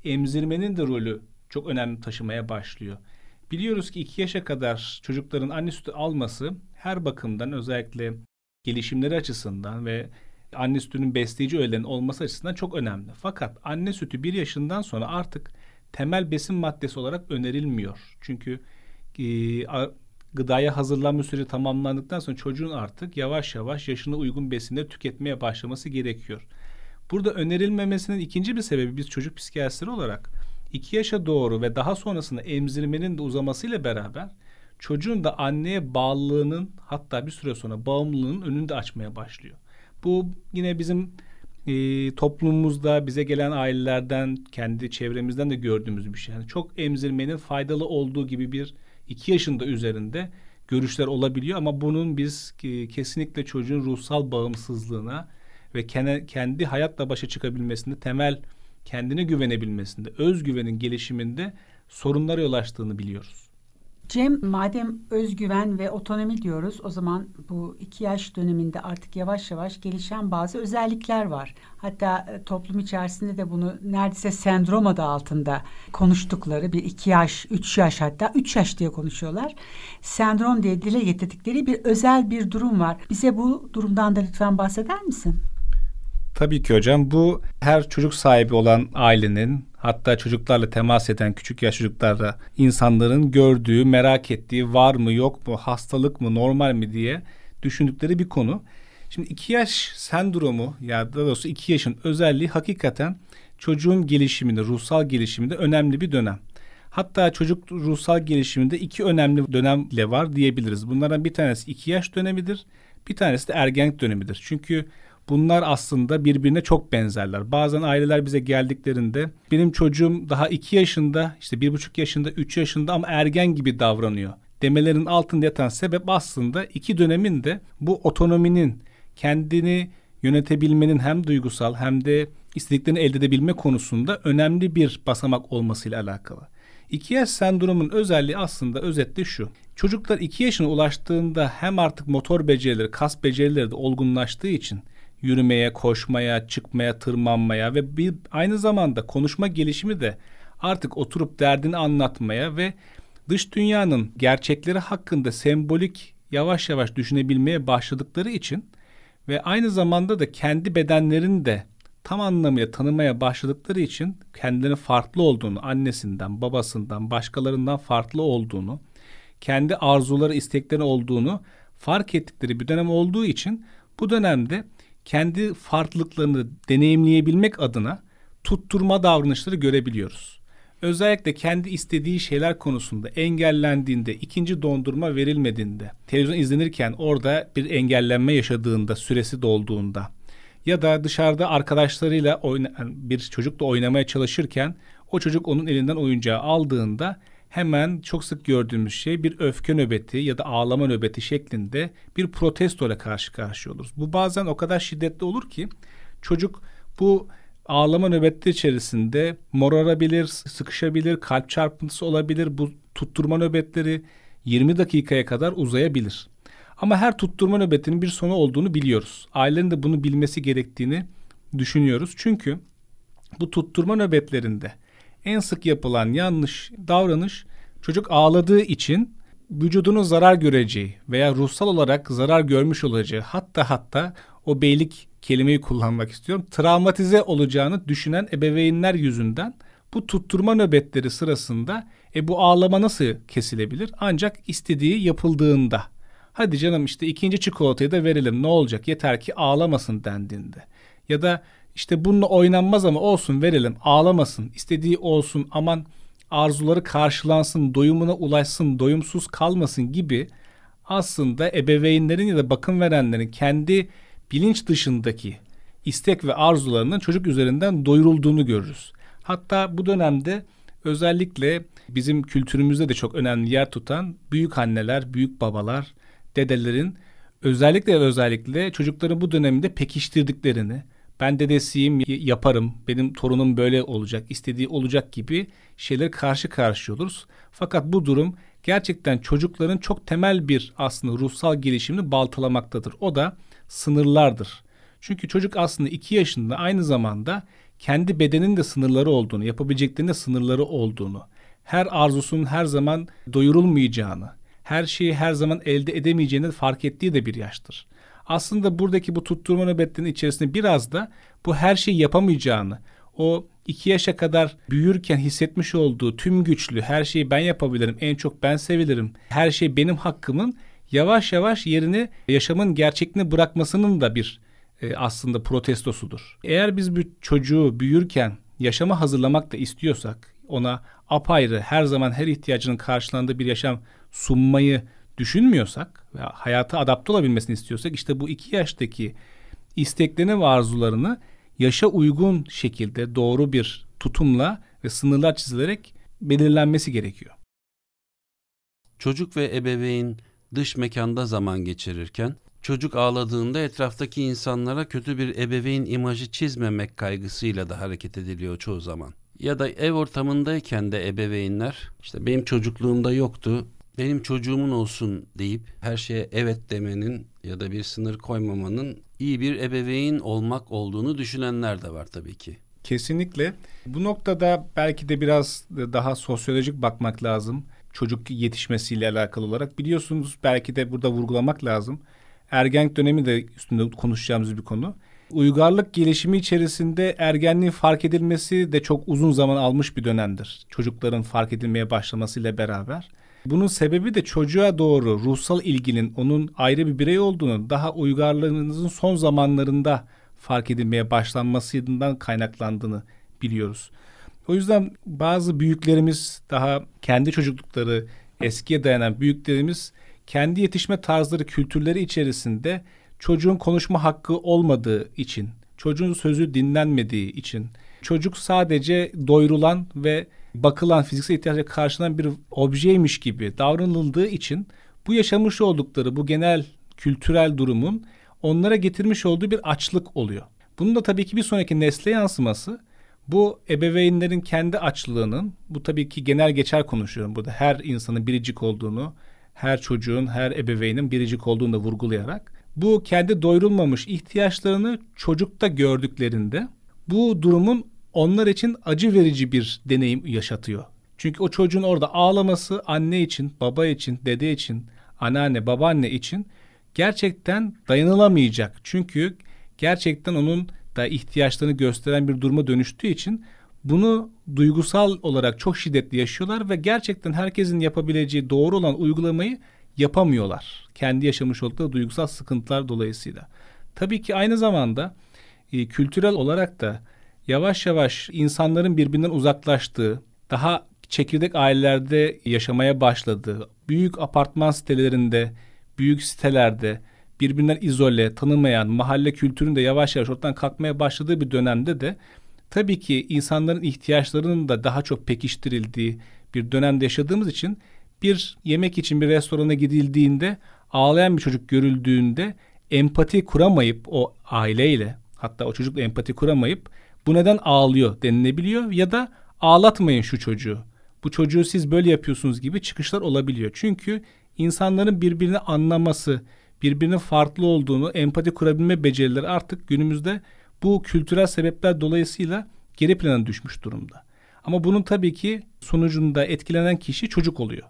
Speaker 1: Emzirmenin de rolü çok önemli taşımaya başlıyor. Biliyoruz ki 2 yaşa kadar çocukların anne sütü alması her bakımdan özellikle gelişimleri açısından ve anne sütünün besleyici öğelerin olması açısından çok önemli. Fakat anne sütü 1 yaşından sonra artık temel besin maddesi olarak önerilmiyor. Çünkü e, gıdaya hazırlanma süreci tamamlandıktan sonra çocuğun artık yavaş yavaş yaşına uygun besinleri tüketmeye başlaması gerekiyor. Burada önerilmemesinin ikinci bir sebebi biz çocuk psikiyatristleri olarak 2 yaşa doğru ve daha sonrasında emzirmenin de uzamasıyla beraber çocuğun da anneye bağlılığının hatta bir süre sonra bağımlılığının önünü de açmaya başlıyor. Bu yine bizim e, toplumumuzda bize gelen ailelerden, kendi çevremizden de gördüğümüz bir şey. Yani çok emzirmenin faydalı olduğu gibi bir iki yaşında üzerinde görüşler olabiliyor ama bunun biz e, kesinlikle çocuğun ruhsal bağımsızlığına ve kendi, kendi hayatla başa çıkabilmesinde temel kendine güvenebilmesinde, özgüvenin gelişiminde sorunlara yol açtığını biliyoruz.
Speaker 3: Cem madem özgüven ve otonomi diyoruz o zaman bu iki yaş döneminde artık yavaş yavaş gelişen bazı özellikler var. Hatta e, toplum içerisinde de bunu neredeyse sendrom adı altında konuştukları bir iki yaş, üç yaş hatta üç yaş diye konuşuyorlar. Sendrom diye dile getirdikleri bir özel bir durum var. Bize bu durumdan da lütfen bahseder misin?
Speaker 1: Tabii ki hocam bu her çocuk sahibi olan ailenin hatta çocuklarla temas eden küçük yaş çocuklarla insanların gördüğü, merak ettiği var mı yok mu, hastalık mı, normal mi diye düşündükleri bir konu. Şimdi iki yaş sendromu ya da doğrusu iki yaşın özelliği hakikaten çocuğun gelişiminde, ruhsal gelişiminde önemli bir dönem. Hatta çocuk ruhsal gelişiminde iki önemli dönem bile var diyebiliriz. Bunlardan bir tanesi iki yaş dönemidir, bir tanesi de ergenlik dönemidir. Çünkü Bunlar aslında birbirine çok benzerler. Bazen aileler bize geldiklerinde benim çocuğum daha 2 yaşında, işte 1,5 yaşında, 3 yaşında ama ergen gibi davranıyor demelerin altında yatan sebep aslında iki dönemin de bu otonominin kendini yönetebilmenin hem duygusal hem de istediklerini elde edebilme konusunda önemli bir basamak olmasıyla alakalı. İki yaş sendromun özelliği aslında özetle şu. Çocuklar iki yaşına ulaştığında hem artık motor becerileri, kas becerileri de olgunlaştığı için yürümeye, koşmaya, çıkmaya, tırmanmaya ve bir aynı zamanda konuşma gelişimi de artık oturup derdini anlatmaya ve dış dünyanın gerçekleri hakkında sembolik yavaş yavaş düşünebilmeye başladıkları için ve aynı zamanda da kendi bedenlerini de tam anlamıyla tanımaya başladıkları için kendilerinin farklı olduğunu, annesinden, babasından, başkalarından farklı olduğunu, kendi arzuları, istekleri olduğunu fark ettikleri bir dönem olduğu için bu dönemde kendi farklılıklarını deneyimleyebilmek adına tutturma davranışları görebiliyoruz. Özellikle kendi istediği şeyler konusunda engellendiğinde, ikinci dondurma verilmediğinde, televizyon izlenirken orada bir engellenme yaşadığında, süresi dolduğunda ya da dışarıda arkadaşlarıyla oyna, bir çocukla oynamaya çalışırken o çocuk onun elinden oyuncağı aldığında hemen çok sık gördüğümüz şey bir öfke nöbeti ya da ağlama nöbeti şeklinde bir protesto ile karşı karşıya oluruz. Bu bazen o kadar şiddetli olur ki çocuk bu ağlama nöbetleri içerisinde morarabilir, sıkışabilir, kalp çarpıntısı olabilir. Bu tutturma nöbetleri 20 dakikaya kadar uzayabilir. Ama her tutturma nöbetinin bir sonu olduğunu biliyoruz. Ailelerin de bunu bilmesi gerektiğini düşünüyoruz. Çünkü bu tutturma nöbetlerinde en sık yapılan yanlış davranış çocuk ağladığı için vücudunun zarar göreceği veya ruhsal olarak zarar görmüş olacağı hatta hatta o beylik kelimeyi kullanmak istiyorum. Travmatize olacağını düşünen ebeveynler yüzünden bu tutturma nöbetleri sırasında e bu ağlama nasıl kesilebilir? Ancak istediği yapıldığında. Hadi canım işte ikinci çikolatayı da verelim ne olacak yeter ki ağlamasın dendiğinde. Ya da işte bununla oynanmaz ama olsun verelim ağlamasın istediği olsun aman arzuları karşılansın doyumuna ulaşsın doyumsuz kalmasın gibi aslında ebeveynlerin ya da bakım verenlerin kendi bilinç dışındaki istek ve arzularının çocuk üzerinden doyurulduğunu görürüz. Hatta bu dönemde özellikle bizim kültürümüzde de çok önemli yer tutan büyük anneler, büyük babalar, dedelerin özellikle özellikle çocukların bu dönemde pekiştirdiklerini, ben dedesiyim yaparım, benim torunum böyle olacak, istediği olacak gibi şeyler karşı karşıya oluruz. Fakat bu durum gerçekten çocukların çok temel bir aslında ruhsal gelişimini baltalamaktadır. O da sınırlardır. Çünkü çocuk aslında iki yaşında aynı zamanda kendi bedenin de sınırları olduğunu, yapabileceklerinin de sınırları olduğunu, her arzusunun her zaman doyurulmayacağını, her şeyi her zaman elde edemeyeceğini fark ettiği de bir yaştır. Aslında buradaki bu tutturma nöbetlerinin içerisinde biraz da bu her şeyi yapamayacağını, o iki yaşa kadar büyürken hissetmiş olduğu tüm güçlü, her şeyi ben yapabilirim, en çok ben sevilirim, her şey benim hakkımın yavaş yavaş yerini yaşamın gerçekliğini bırakmasının da bir e, aslında protestosudur. Eğer biz bir çocuğu büyürken yaşama hazırlamak da istiyorsak, ona apayrı her zaman her ihtiyacının karşılandığı bir yaşam sunmayı düşünmüyorsak hayata adapte olabilmesini istiyorsak işte bu iki yaştaki isteklerini ve arzularını yaşa uygun şekilde doğru bir tutumla ve sınırlar çizilerek belirlenmesi gerekiyor.
Speaker 2: Çocuk ve ebeveyn dış mekanda zaman geçirirken çocuk ağladığında etraftaki insanlara kötü bir ebeveyn imajı çizmemek kaygısıyla da hareket ediliyor çoğu zaman. Ya da ev ortamındayken de ebeveynler işte benim çocukluğumda yoktu benim çocuğumun olsun deyip her şeye evet demenin ya da bir sınır koymamanın iyi bir ebeveyn olmak olduğunu düşünenler de var tabii ki.
Speaker 1: Kesinlikle. Bu noktada belki de biraz daha sosyolojik bakmak lazım. Çocuk yetişmesiyle alakalı olarak. Biliyorsunuz belki de burada vurgulamak lazım. Ergenlik dönemi de üstünde konuşacağımız bir konu. Uygarlık gelişimi içerisinde ergenliğin fark edilmesi de çok uzun zaman almış bir dönemdir. Çocukların fark edilmeye başlamasıyla beraber. Bunun sebebi de çocuğa doğru ruhsal ilginin onun ayrı bir birey olduğunu daha uygarlığımızın son zamanlarında fark edilmeye başlanmasından kaynaklandığını biliyoruz. O yüzden bazı büyüklerimiz daha kendi çocuklukları eskiye dayanan büyüklerimiz kendi yetişme tarzları, kültürleri içerisinde çocuğun konuşma hakkı olmadığı için, çocuğun sözü dinlenmediği için, çocuk sadece doyurulan ve bakılan fiziksel ihtiyaçlara karşılanan bir objeymiş gibi davranıldığı için bu yaşamış oldukları bu genel kültürel durumun onlara getirmiş olduğu bir açlık oluyor. Bunun da tabii ki bir sonraki nesle yansıması bu ebeveynlerin kendi açlığının, bu tabii ki genel geçer konuşuyorum burada, her insanın biricik olduğunu, her çocuğun, her ebeveynin biricik olduğunu da vurgulayarak, bu kendi doyurulmamış ihtiyaçlarını çocukta gördüklerinde bu durumun onlar için acı verici bir deneyim yaşatıyor. Çünkü o çocuğun orada ağlaması anne için, baba için, dede için, anneanne, babaanne için gerçekten dayanılamayacak. Çünkü gerçekten onun da ihtiyaçlarını gösteren bir duruma dönüştüğü için bunu duygusal olarak çok şiddetli yaşıyorlar ve gerçekten herkesin yapabileceği doğru olan uygulamayı yapamıyorlar. Kendi yaşamış oldukları duygusal sıkıntılar dolayısıyla. Tabii ki aynı zamanda e, kültürel olarak da yavaş yavaş insanların birbirinden uzaklaştığı, daha çekirdek ailelerde yaşamaya başladığı, büyük apartman sitelerinde, büyük sitelerde birbirinden izole, tanımayan, mahalle kültürünün de yavaş yavaş ortadan kalkmaya başladığı bir dönemde de tabii ki insanların ihtiyaçlarının da daha çok pekiştirildiği bir dönemde yaşadığımız için bir yemek için bir restorana gidildiğinde ağlayan bir çocuk görüldüğünde empati kuramayıp o aileyle hatta o çocukla empati kuramayıp bu neden ağlıyor denilebiliyor ya da ağlatmayın şu çocuğu. Bu çocuğu siz böyle yapıyorsunuz gibi çıkışlar olabiliyor. Çünkü insanların birbirini anlaması, birbirinin farklı olduğunu, empati kurabilme becerileri artık günümüzde bu kültürel sebepler dolayısıyla geri plana düşmüş durumda. Ama bunun tabii ki sonucunda etkilenen kişi çocuk oluyor.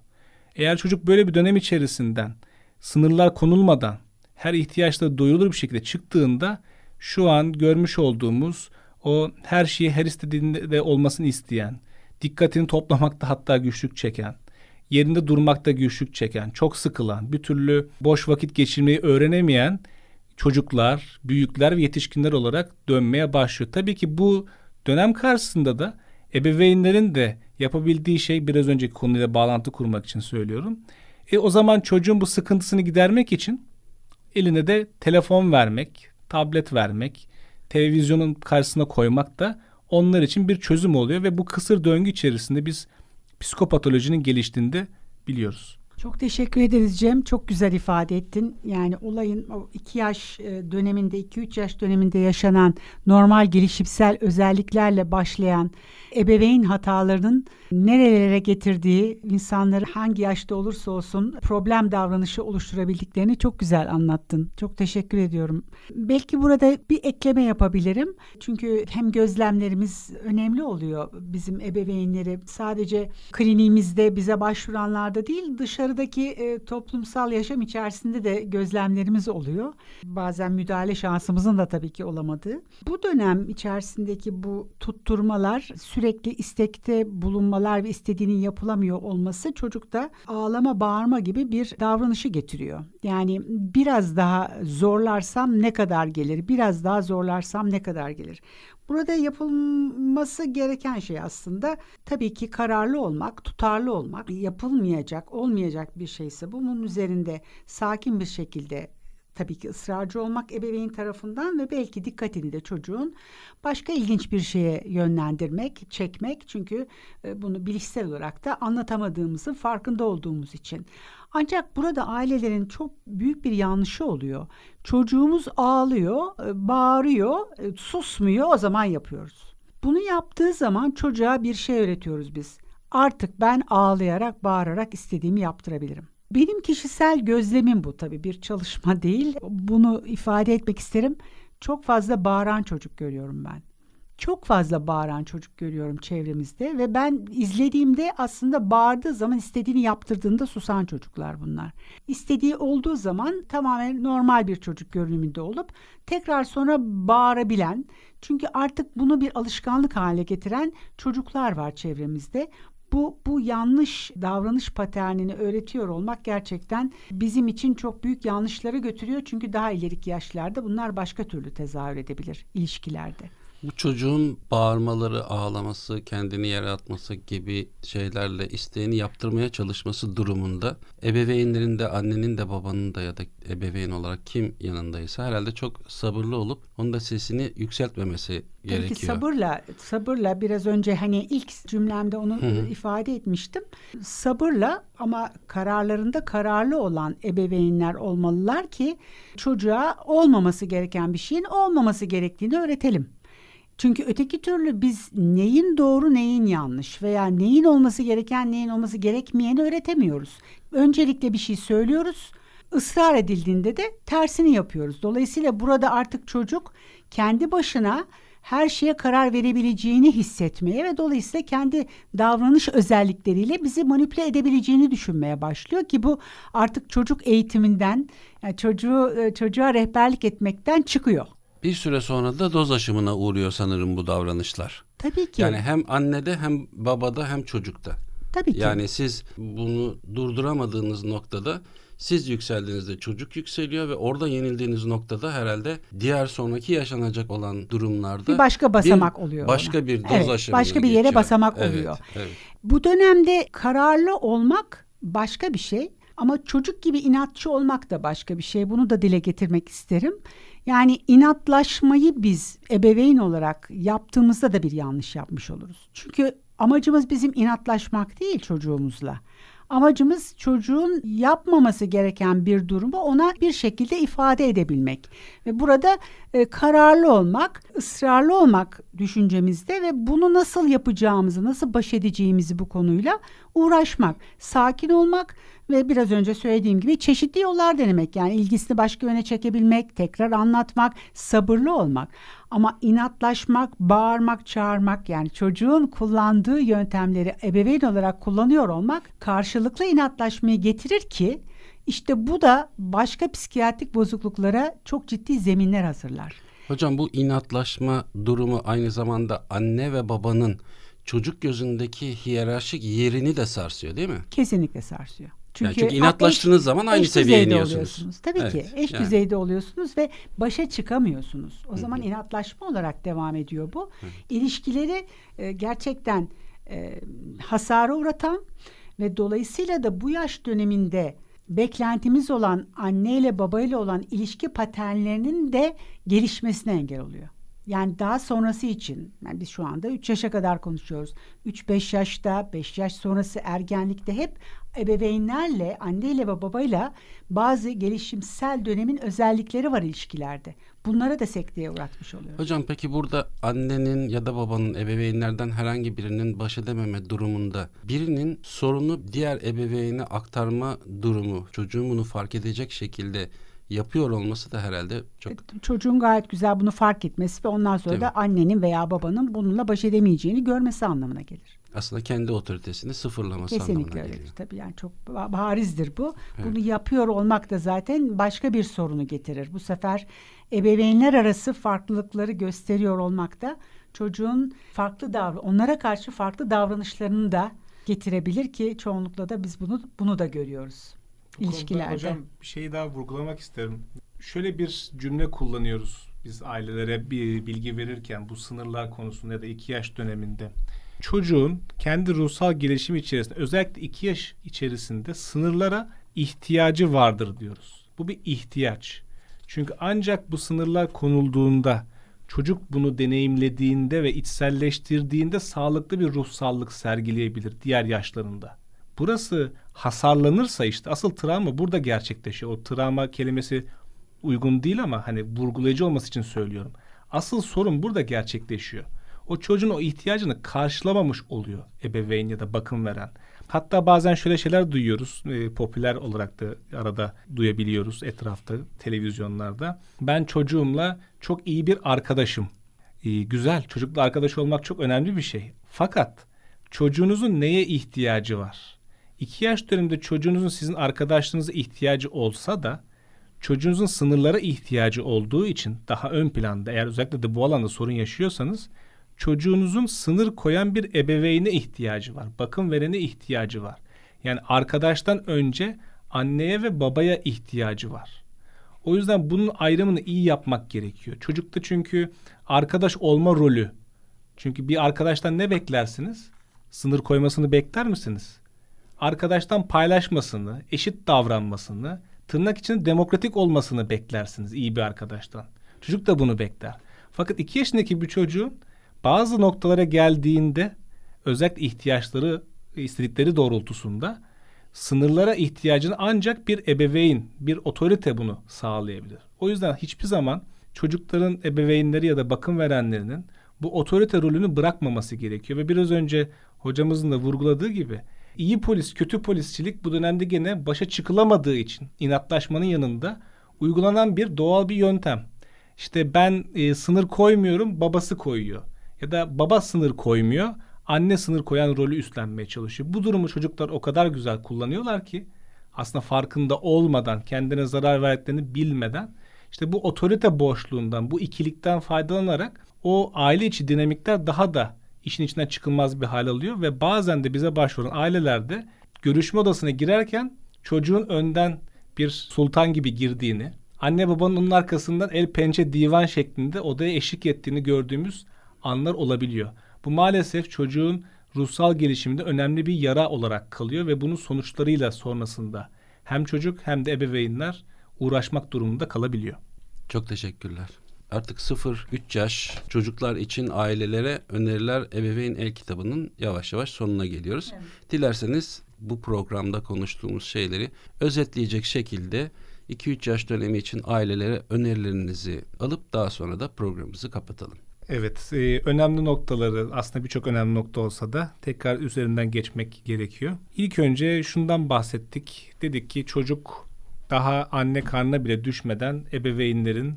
Speaker 1: Eğer çocuk böyle bir dönem içerisinden sınırlar konulmadan her ihtiyaçları doyulur bir şekilde çıktığında şu an görmüş olduğumuz o her şeyi her istediğinde de olmasını isteyen, dikkatini toplamakta hatta güçlük çeken, yerinde durmakta güçlük çeken, çok sıkılan, bir türlü boş vakit geçirmeyi öğrenemeyen çocuklar, büyükler ve yetişkinler olarak dönmeye başlıyor. Tabii ki bu dönem karşısında da ebeveynlerin de yapabildiği şey biraz önceki konuyla bağlantı kurmak için söylüyorum. E o zaman çocuğun bu sıkıntısını gidermek için eline de telefon vermek, tablet vermek, televizyonun karşısına koymak da onlar için bir çözüm oluyor ve bu kısır döngü içerisinde biz psikopatolojinin geliştiğini de biliyoruz.
Speaker 3: Çok teşekkür ederiz Cem. Çok güzel ifade ettin. Yani olayın o iki yaş e, döneminde, iki üç yaş döneminde yaşanan normal gelişimsel özelliklerle başlayan ebeveyn hatalarının nerelere getirdiği, insanları hangi yaşta olursa olsun problem davranışı oluşturabildiklerini çok güzel anlattın. Çok teşekkür ediyorum. Belki burada bir ekleme yapabilirim. Çünkü hem gözlemlerimiz önemli oluyor bizim ebeveynleri. Sadece kliniğimizde bize başvuranlarda değil dışarıdaki e, toplumsal yaşam içerisinde de gözlemlerimiz oluyor. Bazen müdahale şansımızın da tabii ki olamadığı. Bu dönem içerisindeki bu tutturmalar sürekli istekte bulunmalar ve istediğinin yapılamıyor olması çocukta ağlama bağırma gibi bir davranışı getiriyor. Yani biraz daha zorlarsam ne kadar gelir? Biraz daha zorlarsam ne kadar gelir? Burada yapılması gereken şey aslında tabii ki kararlı olmak, tutarlı olmak. Yapılmayacak, olmayacak bir şeyse bunun üzerinde sakin bir şekilde tabii ki ısrarcı olmak ebeveyn tarafından ve belki dikkatini de çocuğun başka ilginç bir şeye yönlendirmek, çekmek. Çünkü e, bunu bilişsel olarak da anlatamadığımızın farkında olduğumuz için. Ancak burada ailelerin çok büyük bir yanlışı oluyor. Çocuğumuz ağlıyor, e, bağırıyor, e, susmuyor o zaman yapıyoruz. Bunu yaptığı zaman çocuğa bir şey öğretiyoruz biz. Artık ben ağlayarak, bağırarak istediğimi yaptırabilirim. Benim kişisel gözlemim bu tabii bir çalışma değil. Bunu ifade etmek isterim. Çok fazla bağıran çocuk görüyorum ben. Çok fazla bağıran çocuk görüyorum çevremizde ve ben izlediğimde aslında bağırdığı zaman istediğini yaptırdığında susan çocuklar bunlar. İstediği olduğu zaman tamamen normal bir çocuk görünümünde olup tekrar sonra bağırabilen çünkü artık bunu bir alışkanlık haline getiren çocuklar var çevremizde bu bu yanlış davranış paternini öğretiyor olmak gerçekten bizim için çok büyük yanlışlara götürüyor. Çünkü daha ileriki yaşlarda bunlar başka türlü tezahür edebilir ilişkilerde.
Speaker 2: Bu çocuğun bağırmaları, ağlaması, kendini yere atması gibi şeylerle isteğini yaptırmaya çalışması durumunda ebeveynlerin de annenin de babanın da ya da ebeveyn olarak kim yanındaysa herhalde çok sabırlı olup onun da sesini yükseltmemesi
Speaker 3: Tabii
Speaker 2: gerekiyor.
Speaker 3: ki sabırla, sabırla biraz önce hani ilk cümlemde onu
Speaker 2: Hı.
Speaker 3: ifade etmiştim. Sabırla ama kararlarında kararlı olan ebeveynler olmalılar ki çocuğa olmaması gereken bir şeyin olmaması gerektiğini öğretelim. Çünkü öteki türlü biz neyin doğru neyin yanlış veya neyin olması gereken neyin olması gerekmeyeni öğretemiyoruz. Öncelikle bir şey söylüyoruz. ısrar edildiğinde de tersini yapıyoruz. Dolayısıyla burada artık çocuk kendi başına her şeye karar verebileceğini hissetmeye ve dolayısıyla kendi davranış özellikleriyle bizi manipüle edebileceğini düşünmeye başlıyor ki bu artık çocuk eğitiminden yani çocuğu e, çocuğa rehberlik etmekten çıkıyor.
Speaker 2: Bir süre sonra da doz aşımına uğruyor sanırım bu davranışlar.
Speaker 3: Tabii ki.
Speaker 2: Yani hem annede hem babada hem çocukta.
Speaker 3: Tabii ki.
Speaker 2: Yani siz bunu durduramadığınız noktada siz yükseldiğinizde çocuk yükseliyor ve orada yenildiğiniz noktada herhalde diğer sonraki yaşanacak olan durumlarda
Speaker 3: bir başka basamak oluyor.
Speaker 2: Başka
Speaker 3: ona.
Speaker 2: bir doz
Speaker 3: evet,
Speaker 2: aşımına
Speaker 3: Başka bir yere
Speaker 2: geçiyor.
Speaker 3: basamak
Speaker 2: Evet,
Speaker 3: oluyor.
Speaker 2: evet.
Speaker 3: Bu dönemde kararlı olmak başka bir şey ama çocuk gibi inatçı olmak da başka bir şey. Bunu da dile getirmek isterim. Yani inatlaşmayı biz ebeveyn olarak yaptığımızda da bir yanlış yapmış oluruz. Çünkü amacımız bizim inatlaşmak değil çocuğumuzla. Amacımız çocuğun yapmaması gereken bir durumu ona bir şekilde ifade edebilmek. Ve burada e, kararlı olmak, ısrarlı olmak düşüncemizde ve bunu nasıl yapacağımızı, nasıl baş edeceğimizi bu konuyla uğraşmak. Sakin olmak ve biraz önce söylediğim gibi çeşitli yollar denemek. Yani ilgisini başka yöne çekebilmek, tekrar anlatmak, sabırlı olmak. Ama inatlaşmak, bağırmak, çağırmak yani çocuğun kullandığı yöntemleri ebeveyn olarak kullanıyor olmak karşılıklı inatlaşmayı getirir ki işte bu da başka psikiyatrik bozukluklara çok ciddi zeminler hazırlar.
Speaker 2: Hocam bu inatlaşma durumu aynı zamanda anne ve babanın çocuk gözündeki hiyerarşik yerini de sarsıyor değil mi?
Speaker 3: Kesinlikle sarsıyor.
Speaker 2: Çünkü, yani çünkü inatlaştığınız eş, zaman aynı seviyeye iniyorsunuz.
Speaker 3: Tabii evet, ki eş yani. düzeyde oluyorsunuz ve başa çıkamıyorsunuz. O zaman Hı-hı. inatlaşma olarak devam ediyor bu. Hı-hı. İlişkileri e, gerçekten e, hasara uğratan ve dolayısıyla da bu yaş döneminde beklentimiz olan anneyle babayla olan ilişki paternlerinin de gelişmesine engel oluyor. Yani daha sonrası için yani biz şu anda 3 yaşa kadar konuşuyoruz. 3-5 yaşta, 5 yaş sonrası ergenlikte hep ebeveynlerle, anneyle ve babayla bazı gelişimsel dönemin özellikleri var ilişkilerde. Bunlara da sekteye uğratmış oluyor.
Speaker 2: Hocam peki burada annenin ya da babanın ebeveynlerden herhangi birinin baş edememe durumunda birinin sorunu diğer ebeveyne aktarma durumu çocuğun bunu fark edecek şekilde yapıyor olması da herhalde çok...
Speaker 3: Çocuğun gayet güzel bunu fark etmesi ve ondan sonra Değil da mi? annenin veya babanın bununla baş edemeyeceğini görmesi anlamına gelir.
Speaker 2: Aslında kendi otoritesini sıfırlaması
Speaker 3: Kesinlikle
Speaker 2: anlamına
Speaker 3: öyle.
Speaker 2: geliyor.
Speaker 3: Tabii yani çok barizdir bu. Evet. Bunu yapıyor olmak da zaten başka bir sorunu getirir. Bu sefer ebeveynler arası farklılıkları gösteriyor olmak da çocuğun farklı davran onlara karşı farklı davranışlarını da getirebilir ki çoğunlukla da biz bunu bunu da görüyoruz
Speaker 1: Bu ilişkilerde. Hocam bir şeyi daha vurgulamak isterim. Şöyle bir cümle kullanıyoruz biz ailelere bir bilgi verirken bu sınırlar konusunda ya da iki yaş döneminde çocuğun kendi ruhsal gelişimi içerisinde özellikle iki yaş içerisinde sınırlara ihtiyacı vardır diyoruz. Bu bir ihtiyaç. Çünkü ancak bu sınırlar konulduğunda çocuk bunu deneyimlediğinde ve içselleştirdiğinde sağlıklı bir ruhsallık sergileyebilir diğer yaşlarında. Burası hasarlanırsa işte asıl travma burada gerçekleşiyor. O travma kelimesi uygun değil ama hani vurgulayıcı olması için söylüyorum. Asıl sorun burada gerçekleşiyor o çocuğun o ihtiyacını karşılamamış oluyor ebeveyn ya da bakım veren. Hatta bazen şöyle şeyler duyuyoruz. E, popüler olarak da arada duyabiliyoruz etrafta, televizyonlarda. Ben çocuğumla çok iyi bir arkadaşım. E, güzel, çocukla arkadaş olmak çok önemli bir şey. Fakat çocuğunuzun neye ihtiyacı var? İki yaş döneminde çocuğunuzun sizin arkadaşlığınıza ihtiyacı olsa da çocuğunuzun sınırlara ihtiyacı olduğu için daha ön planda eğer özellikle de bu alanda sorun yaşıyorsanız çocuğunuzun sınır koyan bir ebeveyne ihtiyacı var. Bakım verene ihtiyacı var. Yani arkadaştan önce anneye ve babaya ihtiyacı var. O yüzden bunun ayrımını iyi yapmak gerekiyor. Çocukta çünkü arkadaş olma rolü. Çünkü bir arkadaştan ne beklersiniz? Sınır koymasını bekler misiniz? Arkadaştan paylaşmasını, eşit davranmasını, tırnak içinde demokratik olmasını beklersiniz iyi bir arkadaştan. Çocuk da bunu bekler. Fakat iki yaşındaki bir çocuğun bazı noktalara geldiğinde özellikle ihtiyaçları istedikleri doğrultusunda sınırlara ihtiyacını ancak bir ebeveyn, bir otorite bunu sağlayabilir. O yüzden hiçbir zaman çocukların ebeveynleri ya da bakım verenlerinin bu otorite rolünü bırakmaması gerekiyor. Ve biraz önce hocamızın da vurguladığı gibi iyi polis, kötü polisçilik bu dönemde gene başa çıkılamadığı için inatlaşmanın yanında uygulanan bir doğal bir yöntem. İşte ben e, sınır koymuyorum, babası koyuyor. Ya da baba sınır koymuyor, anne sınır koyan rolü üstlenmeye çalışıyor. Bu durumu çocuklar o kadar güzel kullanıyorlar ki aslında farkında olmadan, kendine zarar verdiklerini bilmeden işte bu otorite boşluğundan, bu ikilikten faydalanarak o aile içi dinamikler daha da işin içinden çıkılmaz bir hal alıyor ve bazen de bize başvuran ailelerde görüşme odasına girerken çocuğun önden bir sultan gibi girdiğini, anne babanın onun arkasından el pençe divan şeklinde odaya eşlik ettiğini gördüğümüz anlar olabiliyor. Bu maalesef çocuğun ruhsal gelişiminde önemli bir yara olarak kalıyor ve bunun sonuçlarıyla sonrasında hem çocuk hem de ebeveynler uğraşmak durumunda kalabiliyor.
Speaker 2: Çok teşekkürler. Artık 0-3 yaş çocuklar için ailelere öneriler ebeveyn el kitabının yavaş yavaş sonuna geliyoruz. Evet. Dilerseniz bu programda konuştuğumuz şeyleri özetleyecek şekilde 2-3 yaş dönemi için ailelere önerilerinizi alıp daha sonra da programımızı kapatalım.
Speaker 1: Evet, e, önemli noktaları aslında birçok önemli nokta olsa da tekrar üzerinden geçmek gerekiyor. İlk önce şundan bahsettik. Dedik ki çocuk daha anne karnına bile düşmeden ebeveynlerin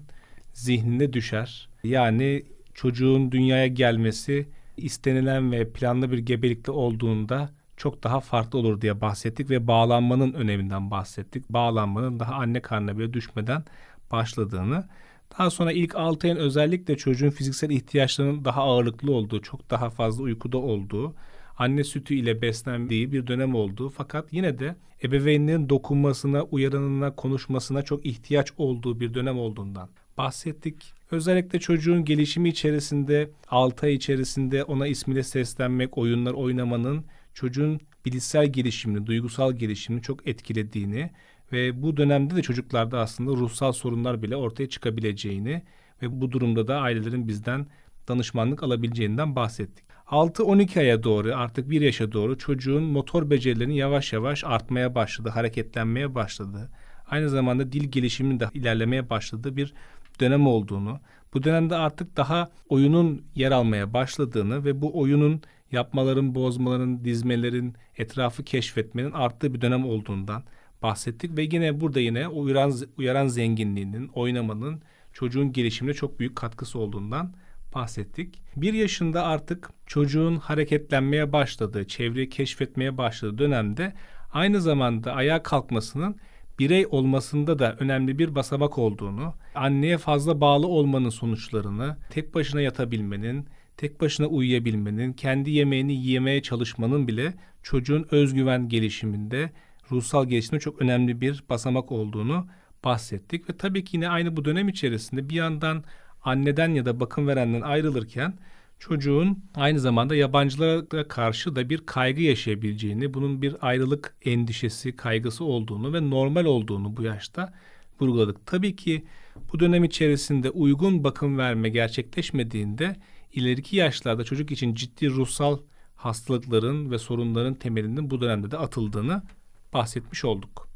Speaker 1: zihninde düşer. Yani çocuğun dünyaya gelmesi istenilen ve planlı bir gebelikte olduğunda çok daha farklı olur diye bahsettik ve bağlanmanın öneminden bahsettik. Bağlanmanın daha anne karnına bile düşmeden başladığını. Daha sonra ilk 6 ayın özellikle çocuğun fiziksel ihtiyaçlarının daha ağırlıklı olduğu, çok daha fazla uykuda olduğu, anne sütü ile beslendiği bir dönem olduğu fakat yine de ebeveynlerin dokunmasına, uyaranına, konuşmasına çok ihtiyaç olduğu bir dönem olduğundan bahsettik. Özellikle çocuğun gelişimi içerisinde 6 ay içerisinde ona ismiyle seslenmek, oyunlar oynamanın çocuğun bilişsel gelişimini, duygusal gelişimini çok etkilediğini ve bu dönemde de çocuklarda aslında ruhsal sorunlar bile ortaya çıkabileceğini ve bu durumda da ailelerin bizden danışmanlık alabileceğinden bahsettik. 6-12 aya doğru artık 1 yaşa doğru çocuğun motor becerilerinin yavaş yavaş artmaya başladı, hareketlenmeye başladı. Aynı zamanda dil gelişiminin de ilerlemeye başladığı bir dönem olduğunu, bu dönemde artık daha oyunun yer almaya başladığını ve bu oyunun yapmaların, bozmaların, dizmelerin, etrafı keşfetmenin arttığı bir dönem olduğundan bahsettik ve yine burada yine uyaran, uyaran zenginliğinin, oynamanın çocuğun gelişimine çok büyük katkısı olduğundan bahsettik. Bir yaşında artık çocuğun hareketlenmeye başladığı, çevreyi keşfetmeye başladığı dönemde aynı zamanda ayağa kalkmasının birey olmasında da önemli bir basamak olduğunu, anneye fazla bağlı olmanın sonuçlarını, tek başına yatabilmenin, tek başına uyuyabilmenin, kendi yemeğini yemeye çalışmanın bile çocuğun özgüven gelişiminde, ruhsal gelişimde çok önemli bir basamak olduğunu bahsettik. Ve tabii ki yine aynı bu dönem içerisinde bir yandan anneden ya da bakım verenden ayrılırken çocuğun aynı zamanda yabancılara karşı da bir kaygı yaşayabileceğini, bunun bir ayrılık endişesi, kaygısı olduğunu ve normal olduğunu bu yaşta vurguladık. Tabii ki bu dönem içerisinde uygun bakım verme gerçekleşmediğinde ileriki yaşlarda çocuk için ciddi ruhsal hastalıkların ve sorunların temelinin bu dönemde de atıldığını bahsetmiş olduk.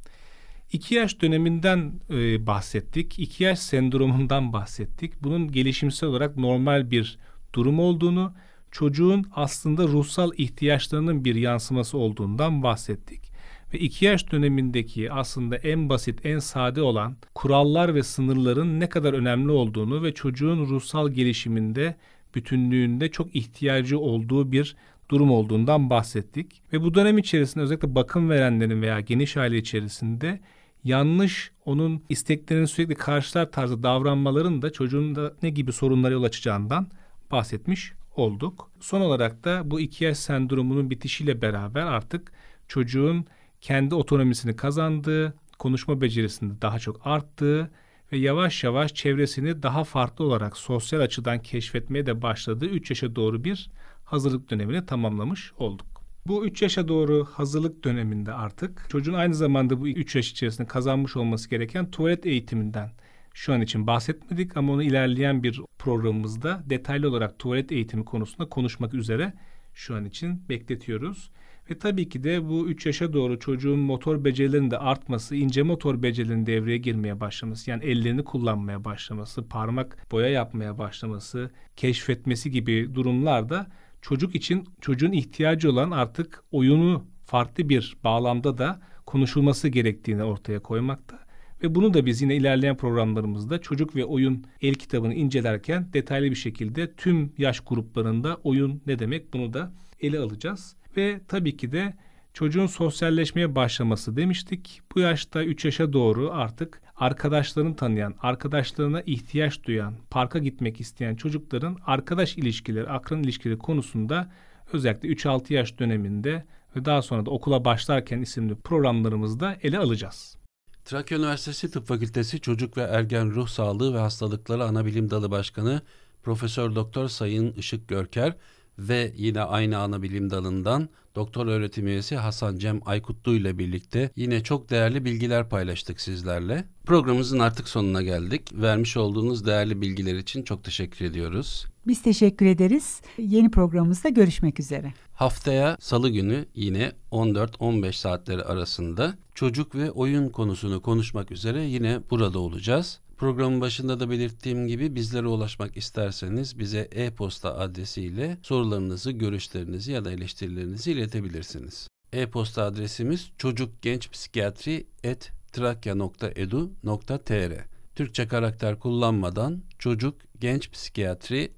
Speaker 1: İki yaş döneminden e, bahsettik. İki yaş sendromundan bahsettik. Bunun gelişimsel olarak normal bir durum olduğunu, çocuğun aslında ruhsal ihtiyaçlarının bir yansıması olduğundan bahsettik. Ve iki yaş dönemindeki aslında en basit, en sade olan kurallar ve sınırların ne kadar önemli olduğunu ve çocuğun ruhsal gelişiminde, bütünlüğünde çok ihtiyacı olduğu bir durum olduğundan bahsettik. Ve bu dönem içerisinde özellikle bakım verenlerin veya geniş aile içerisinde yanlış onun isteklerinin sürekli karşılar tarzı davranmaların da çocuğun da ne gibi sorunlara yol açacağından bahsetmiş olduk. Son olarak da bu iki yaş sendromunun bitişiyle beraber artık çocuğun kendi otonomisini kazandığı, konuşma becerisinde daha çok arttığı ve yavaş yavaş çevresini daha farklı olarak sosyal açıdan keşfetmeye de başladığı 3 yaşa doğru bir hazırlık dönemini tamamlamış olduk. Bu 3 yaşa doğru hazırlık döneminde artık çocuğun aynı zamanda bu 3 yaş içerisinde kazanmış olması gereken tuvalet eğitiminden şu an için bahsetmedik ama onu ilerleyen bir programımızda detaylı olarak tuvalet eğitimi konusunda konuşmak üzere şu an için bekletiyoruz. Ve tabii ki de bu 3 yaşa doğru çocuğun motor becerilerinin de artması, ince motor becerilerinin devreye girmeye başlaması, yani ellerini kullanmaya başlaması, parmak boya yapmaya başlaması, keşfetmesi gibi durumlarda çocuk için çocuğun ihtiyacı olan artık oyunu farklı bir bağlamda da konuşulması gerektiğini ortaya koymakta. Ve bunu da biz yine ilerleyen programlarımızda çocuk ve oyun el kitabını incelerken detaylı bir şekilde tüm yaş gruplarında oyun ne demek bunu da ele alacağız. Ve tabii ki de çocuğun sosyalleşmeye başlaması demiştik. Bu yaşta 3 yaşa doğru artık arkadaşlarını tanıyan, arkadaşlarına ihtiyaç duyan, parka gitmek isteyen çocukların arkadaş ilişkileri, akran ilişkileri konusunda özellikle 3-6 yaş döneminde ve daha sonra da okula başlarken isimli programlarımızda ele alacağız.
Speaker 2: Trakya Üniversitesi Tıp Fakültesi Çocuk ve Ergen Ruh Sağlığı ve Hastalıkları Anabilim Dalı Başkanı Profesör Doktor Sayın Işık Görker ve yine aynı ana bilim dalından doktor öğretim üyesi Hasan Cem Aykutlu ile birlikte yine çok değerli bilgiler paylaştık sizlerle. Programımızın artık sonuna geldik. Vermiş olduğunuz değerli bilgiler için çok teşekkür ediyoruz.
Speaker 3: Biz teşekkür ederiz. Yeni programımızda görüşmek üzere.
Speaker 2: Haftaya salı günü yine 14-15 saatleri arasında çocuk ve oyun konusunu konuşmak üzere yine burada olacağız. Programın başında da belirttiğim gibi bizlere ulaşmak isterseniz bize e-posta adresiyle sorularınızı, görüşlerinizi ya da eleştirilerinizi iletebilirsiniz. E-posta adresimiz çocukgençpsikiyatri@trakya.edu.tr. Türkçe karakter kullanmadan çocuk genç psikiyatri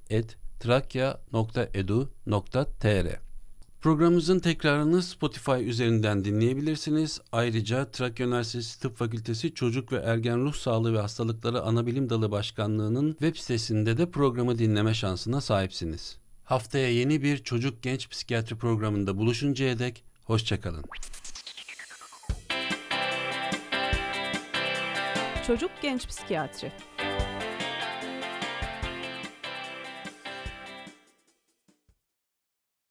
Speaker 2: trakya.edu.tr Programımızın tekrarını Spotify üzerinden dinleyebilirsiniz. Ayrıca Trakya Üniversitesi Tıp Fakültesi Çocuk ve Ergen Ruh Sağlığı ve Hastalıkları Anabilim Dalı Başkanlığı'nın web sitesinde de programı dinleme şansına sahipsiniz. Haftaya yeni bir çocuk genç psikiyatri programında buluşuncaya dek hoşçakalın.
Speaker 4: Çocuk Genç Psikiyatri